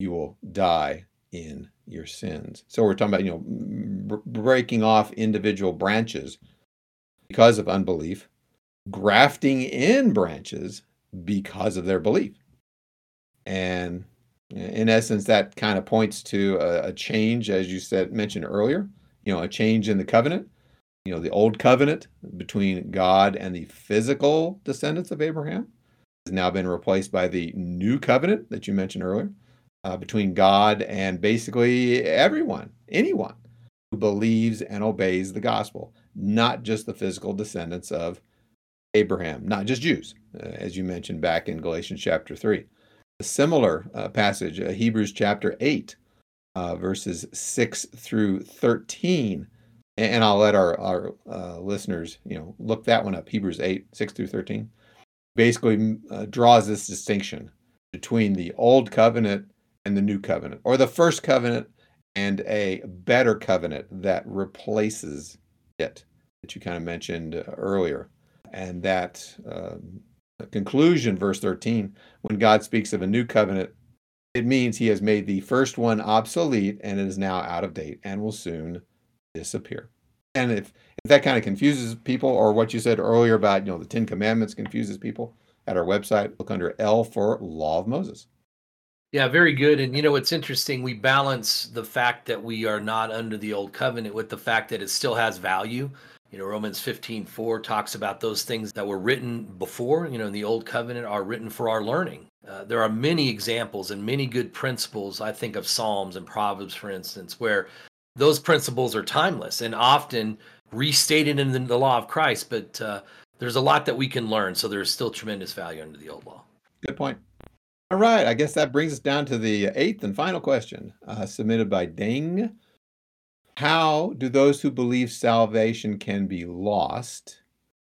you will die in your sins. So we're talking about, you know, breaking off individual branches because of unbelief, grafting in branches because of their belief. And in essence, that kind of points to a, a change, as you said, mentioned earlier, you know, a change in the covenant. You know, the old covenant between God and the physical descendants of Abraham has now been replaced by the new covenant that you mentioned earlier uh, between God and basically everyone, anyone who believes and obeys the gospel, not just the physical descendants of Abraham, not just Jews, uh, as you mentioned back in Galatians chapter 3. A similar uh, passage, uh, Hebrews chapter 8, uh, verses 6 through 13. And I'll let our, our uh, listeners, you know, look that one up. Hebrews 8, 6 through 13. Basically uh, draws this distinction between the old covenant and the new covenant, or the first covenant and a better covenant that replaces it, that you kind of mentioned uh, earlier. And that uh, conclusion, verse 13, when God speaks of a new covenant, it means he has made the first one obsolete and it is now out of date and will soon disappear. And if, if that kind of confuses people, or what you said earlier about, you know, the Ten Commandments confuses people, at our website, look under L for Law of Moses. Yeah, very good. And you know, it's interesting. We balance the fact that we are not under the old covenant with the fact that it still has value. You know, Romans 15, 4 talks about those things that were written before, you know, in the old covenant are written for our learning. Uh, there are many examples and many good principles. I think of Psalms and Proverbs, for instance, where those principles are timeless and often restated in the, the law of Christ. But uh, there's a lot that we can learn. So there's still tremendous value under the old law. Good point. All right. I guess that brings us down to the eighth and final question uh, submitted by Ding. How do those who believe salvation can be lost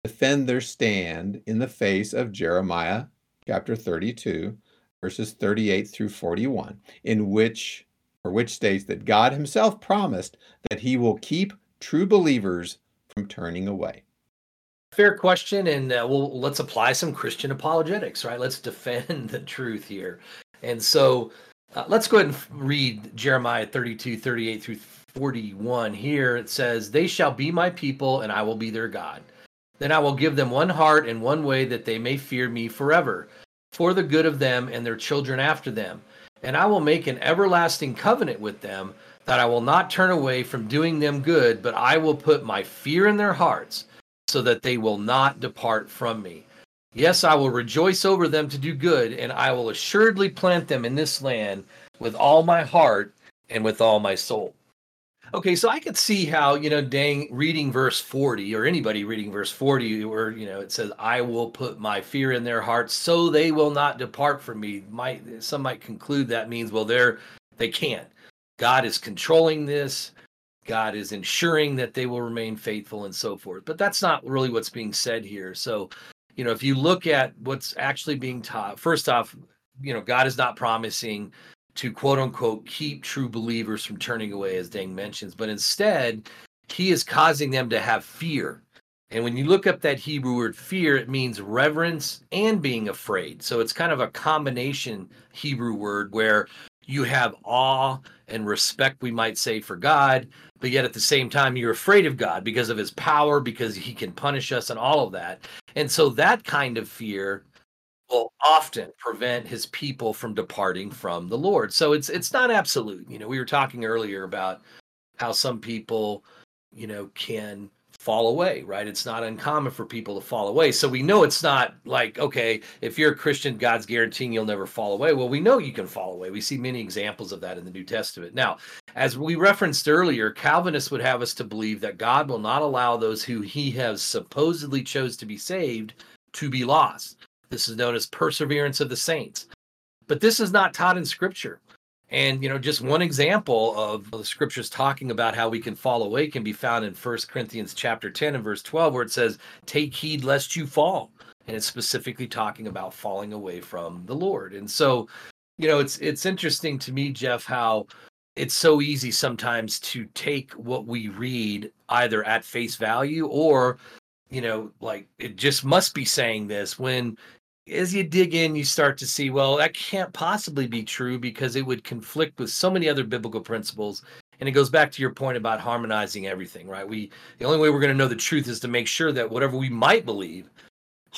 defend their stand in the face of Jeremiah chapter 32, verses 38 through 41, in which or which states that God himself promised that he will keep true believers from turning away? Fair question, and uh, well, let's apply some Christian apologetics, right? Let's defend the truth here. And so uh, let's go ahead and read Jeremiah 32, 38 through 41 here. It says, They shall be my people, and I will be their God. Then I will give them one heart and one way that they may fear me forever, for the good of them and their children after them. And I will make an everlasting covenant with them, that I will not turn away from doing them good, but I will put my fear in their hearts so that they will not depart from me. Yes, I will rejoice over them to do good, and I will assuredly plant them in this land with all my heart and with all my soul. Okay, so I could see how, you know, dang, reading verse 40 or anybody reading verse 40 where, you know, it says, I will put my fear in their hearts so they will not depart from me. Might some might conclude that means, well, they're they can't. God is controlling this. God is ensuring that they will remain faithful and so forth. But that's not really what's being said here. So, you know, if you look at what's actually being taught, first off, you know, God is not promising to quote unquote keep true believers from turning away, as Dang mentions, but instead, he is causing them to have fear. And when you look up that Hebrew word fear, it means reverence and being afraid. So it's kind of a combination Hebrew word where you have awe and respect, we might say, for God, but yet at the same time, you're afraid of God because of his power, because he can punish us and all of that. And so that kind of fear will often prevent his people from departing from the Lord. So it's it's not absolute. You know, we were talking earlier about how some people, you know, can fall away, right? It's not uncommon for people to fall away. So we know it's not like, okay, if you're a Christian, God's guaranteeing you'll never fall away. Well, we know you can fall away. We see many examples of that in the New Testament. Now, as we referenced earlier, Calvinists would have us to believe that God will not allow those who he has supposedly chose to be saved to be lost. This is known as perseverance of the saints. But this is not taught in scripture. And you know, just one example of the scriptures talking about how we can fall away can be found in First Corinthians chapter 10 and verse 12, where it says, Take heed lest you fall. And it's specifically talking about falling away from the Lord. And so, You know, it's it's interesting to me, Jeff, how it's so easy sometimes to take what we read either at face value or you know like it just must be saying this when as you dig in you start to see well that can't possibly be true because it would conflict with so many other biblical principles and it goes back to your point about harmonizing everything right we the only way we're going to know the truth is to make sure that whatever we might believe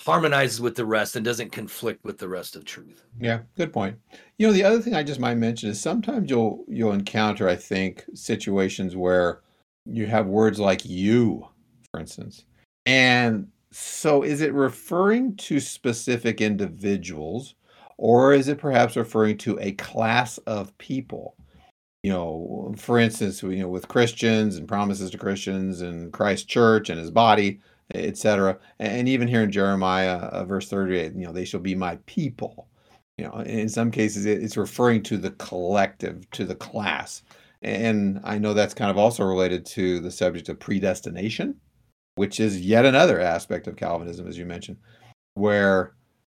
harmonizes with the rest and doesn't conflict with the rest of truth. Yeah, good point. You know, the other thing I just might mention is sometimes you'll you'll encounter, I think, situations where you have words like you, for instance. And so is it referring to specific individuals or is it perhaps referring to a class of people? You know, for instance, you know, with Christians and promises to Christians and Christ Church and his body, etc. And even here in Jeremiah, uh, verse 38, you know, they shall be my people. You know, in some cases, it's referring to the collective, to the class. And I know that's kind of also related to the subject of predestination, which is yet another aspect of Calvinism, as you mentioned, where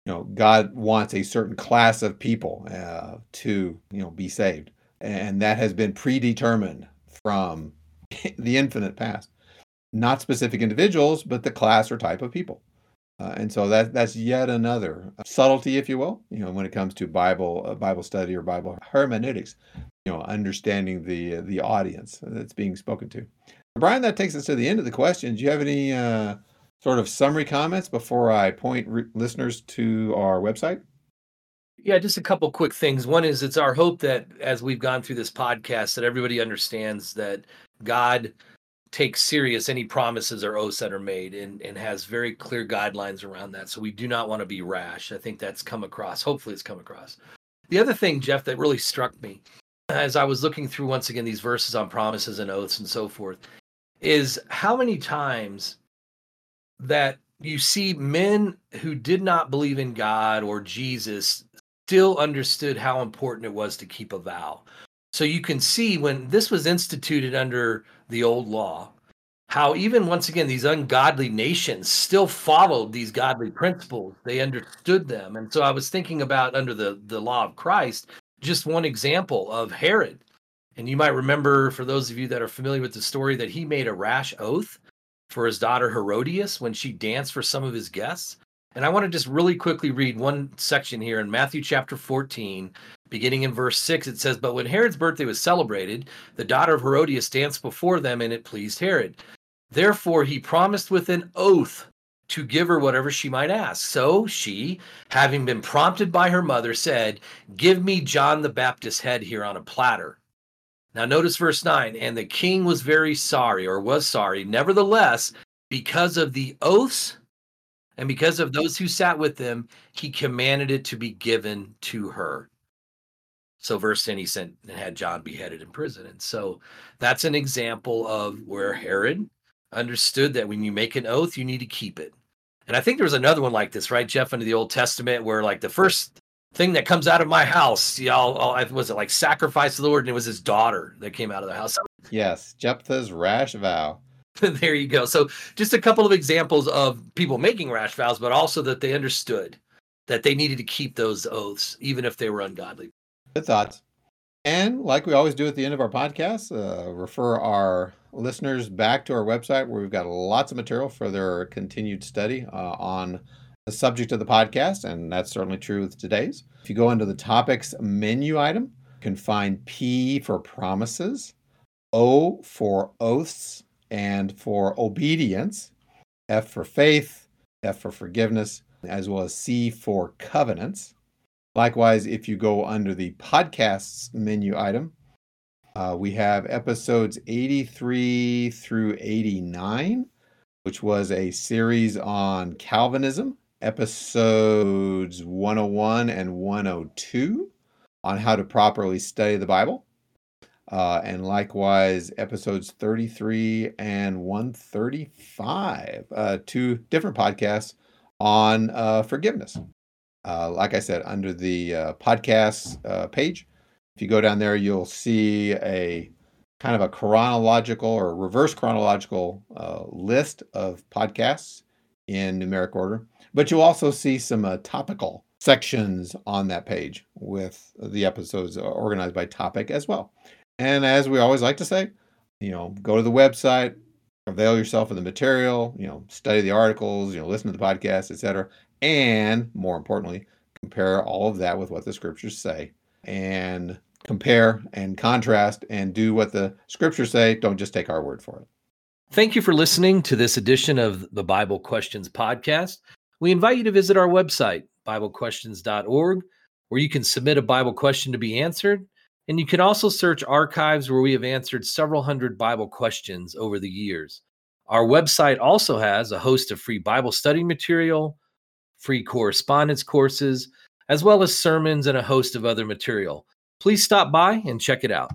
you know God wants a certain class of people uh, to you know be saved, and that has been predetermined from the infinite past not specific individuals, but the class or type of people. Uh, and so that that's yet another subtlety, if you will, you know, when it comes to Bible uh, Bible study or Bible hermeneutics, you know, understanding the uh, the audience that's being spoken to. Brian, that takes us to the end of the questions. Do you have any uh, sort of summary comments before I point re- listeners to our website? Yeah, just a couple quick things. One is it's our hope that as we've gone through this podcast, that everybody understands that God takes serious any promises or oaths that are made and, and has very clear guidelines around that. So we do not want to be rash. I think that's come across. Hopefully, it's come across. The other thing, Jeff, that really struck me as I was looking through once again these verses on promises and oaths and so forth is how many times that you see men who did not believe in God or Jesus still understood how important it was to keep a vow. So you can see when this was instituted under the old law, how even once again, these ungodly nations still followed these godly principles. They understood them. And so I was thinking about under the, the law of Christ, just one example of Herod. And you might remember, for those of you that are familiar with the story, that he made a rash oath for his daughter Herodias when she danced for some of his guests. And I want to just really quickly read one section here in Matthew chapter 14, beginning in verse 6. It says, But when Herod's birthday was celebrated, the daughter of Herodias danced before them, and it pleased Herod. Therefore, he promised with an oath to give her whatever she might ask. So she, having been prompted by her mother, said, Give me John the Baptist's head here on a platter. Now, notice verse 9. And the king was very sorry, or was sorry. Nevertheless, because of the oaths and because of those who sat with them, he commanded it to be given to her. So verse 10, he sent and had John beheaded in prison. And so that's an example of where Herod understood that when you make an oath, you need to keep it. And I think there was another one like this, right, Jeff, under the Old Testament, where like the first thing that comes out of my house, y'all, you was it like sacrifice to the Lord, and it was his daughter that came out of the house. Yes, Jephthah's rash vow. there you go. So just a couple of examples of people making rash vows, but also that they understood that they needed to keep those oaths, even if they were ungodly. Good thoughts. And like we always do at the end of our podcast, uh, refer our listeners back to our website where we've got lots of material for their continued study uh, on the subject of the podcast. And that's certainly true with today's. If you go into the topics menu item, you can find P for promises, O for oaths, and for obedience, F for faith, F for forgiveness, as well as C for covenants. Likewise, if you go under the podcasts menu item, uh, we have episodes 83 through 89, which was a series on Calvinism, episodes 101 and 102 on how to properly study the Bible. Uh, and likewise, episodes 33 and 135, uh, two different podcasts on uh, forgiveness. Uh, like I said, under the uh, podcast uh, page, if you go down there, you'll see a kind of a chronological or reverse chronological list of podcasts in numeric order. But you'll also see some uh, topical sections on that page with the episodes uh, organized by topic as well. And as we always like to say, you know, go to the website, avail yourself of the material, you know, study the articles, you know, listen to the podcast, etc. And more importantly, compare all of that with what the scriptures say and compare and contrast and do what the scriptures say. Don't just take our word for it. Thank you for listening to this edition of the Bible Questions podcast. We invite you to visit our website, BibleQuestions.org, where you can submit a Bible question to be answered. And you can also search archives where we have answered several hundred Bible questions over the years. Our website also has a host of free Bible study material, free correspondence courses, as well as sermons and a host of other material. Please stop by and check it out.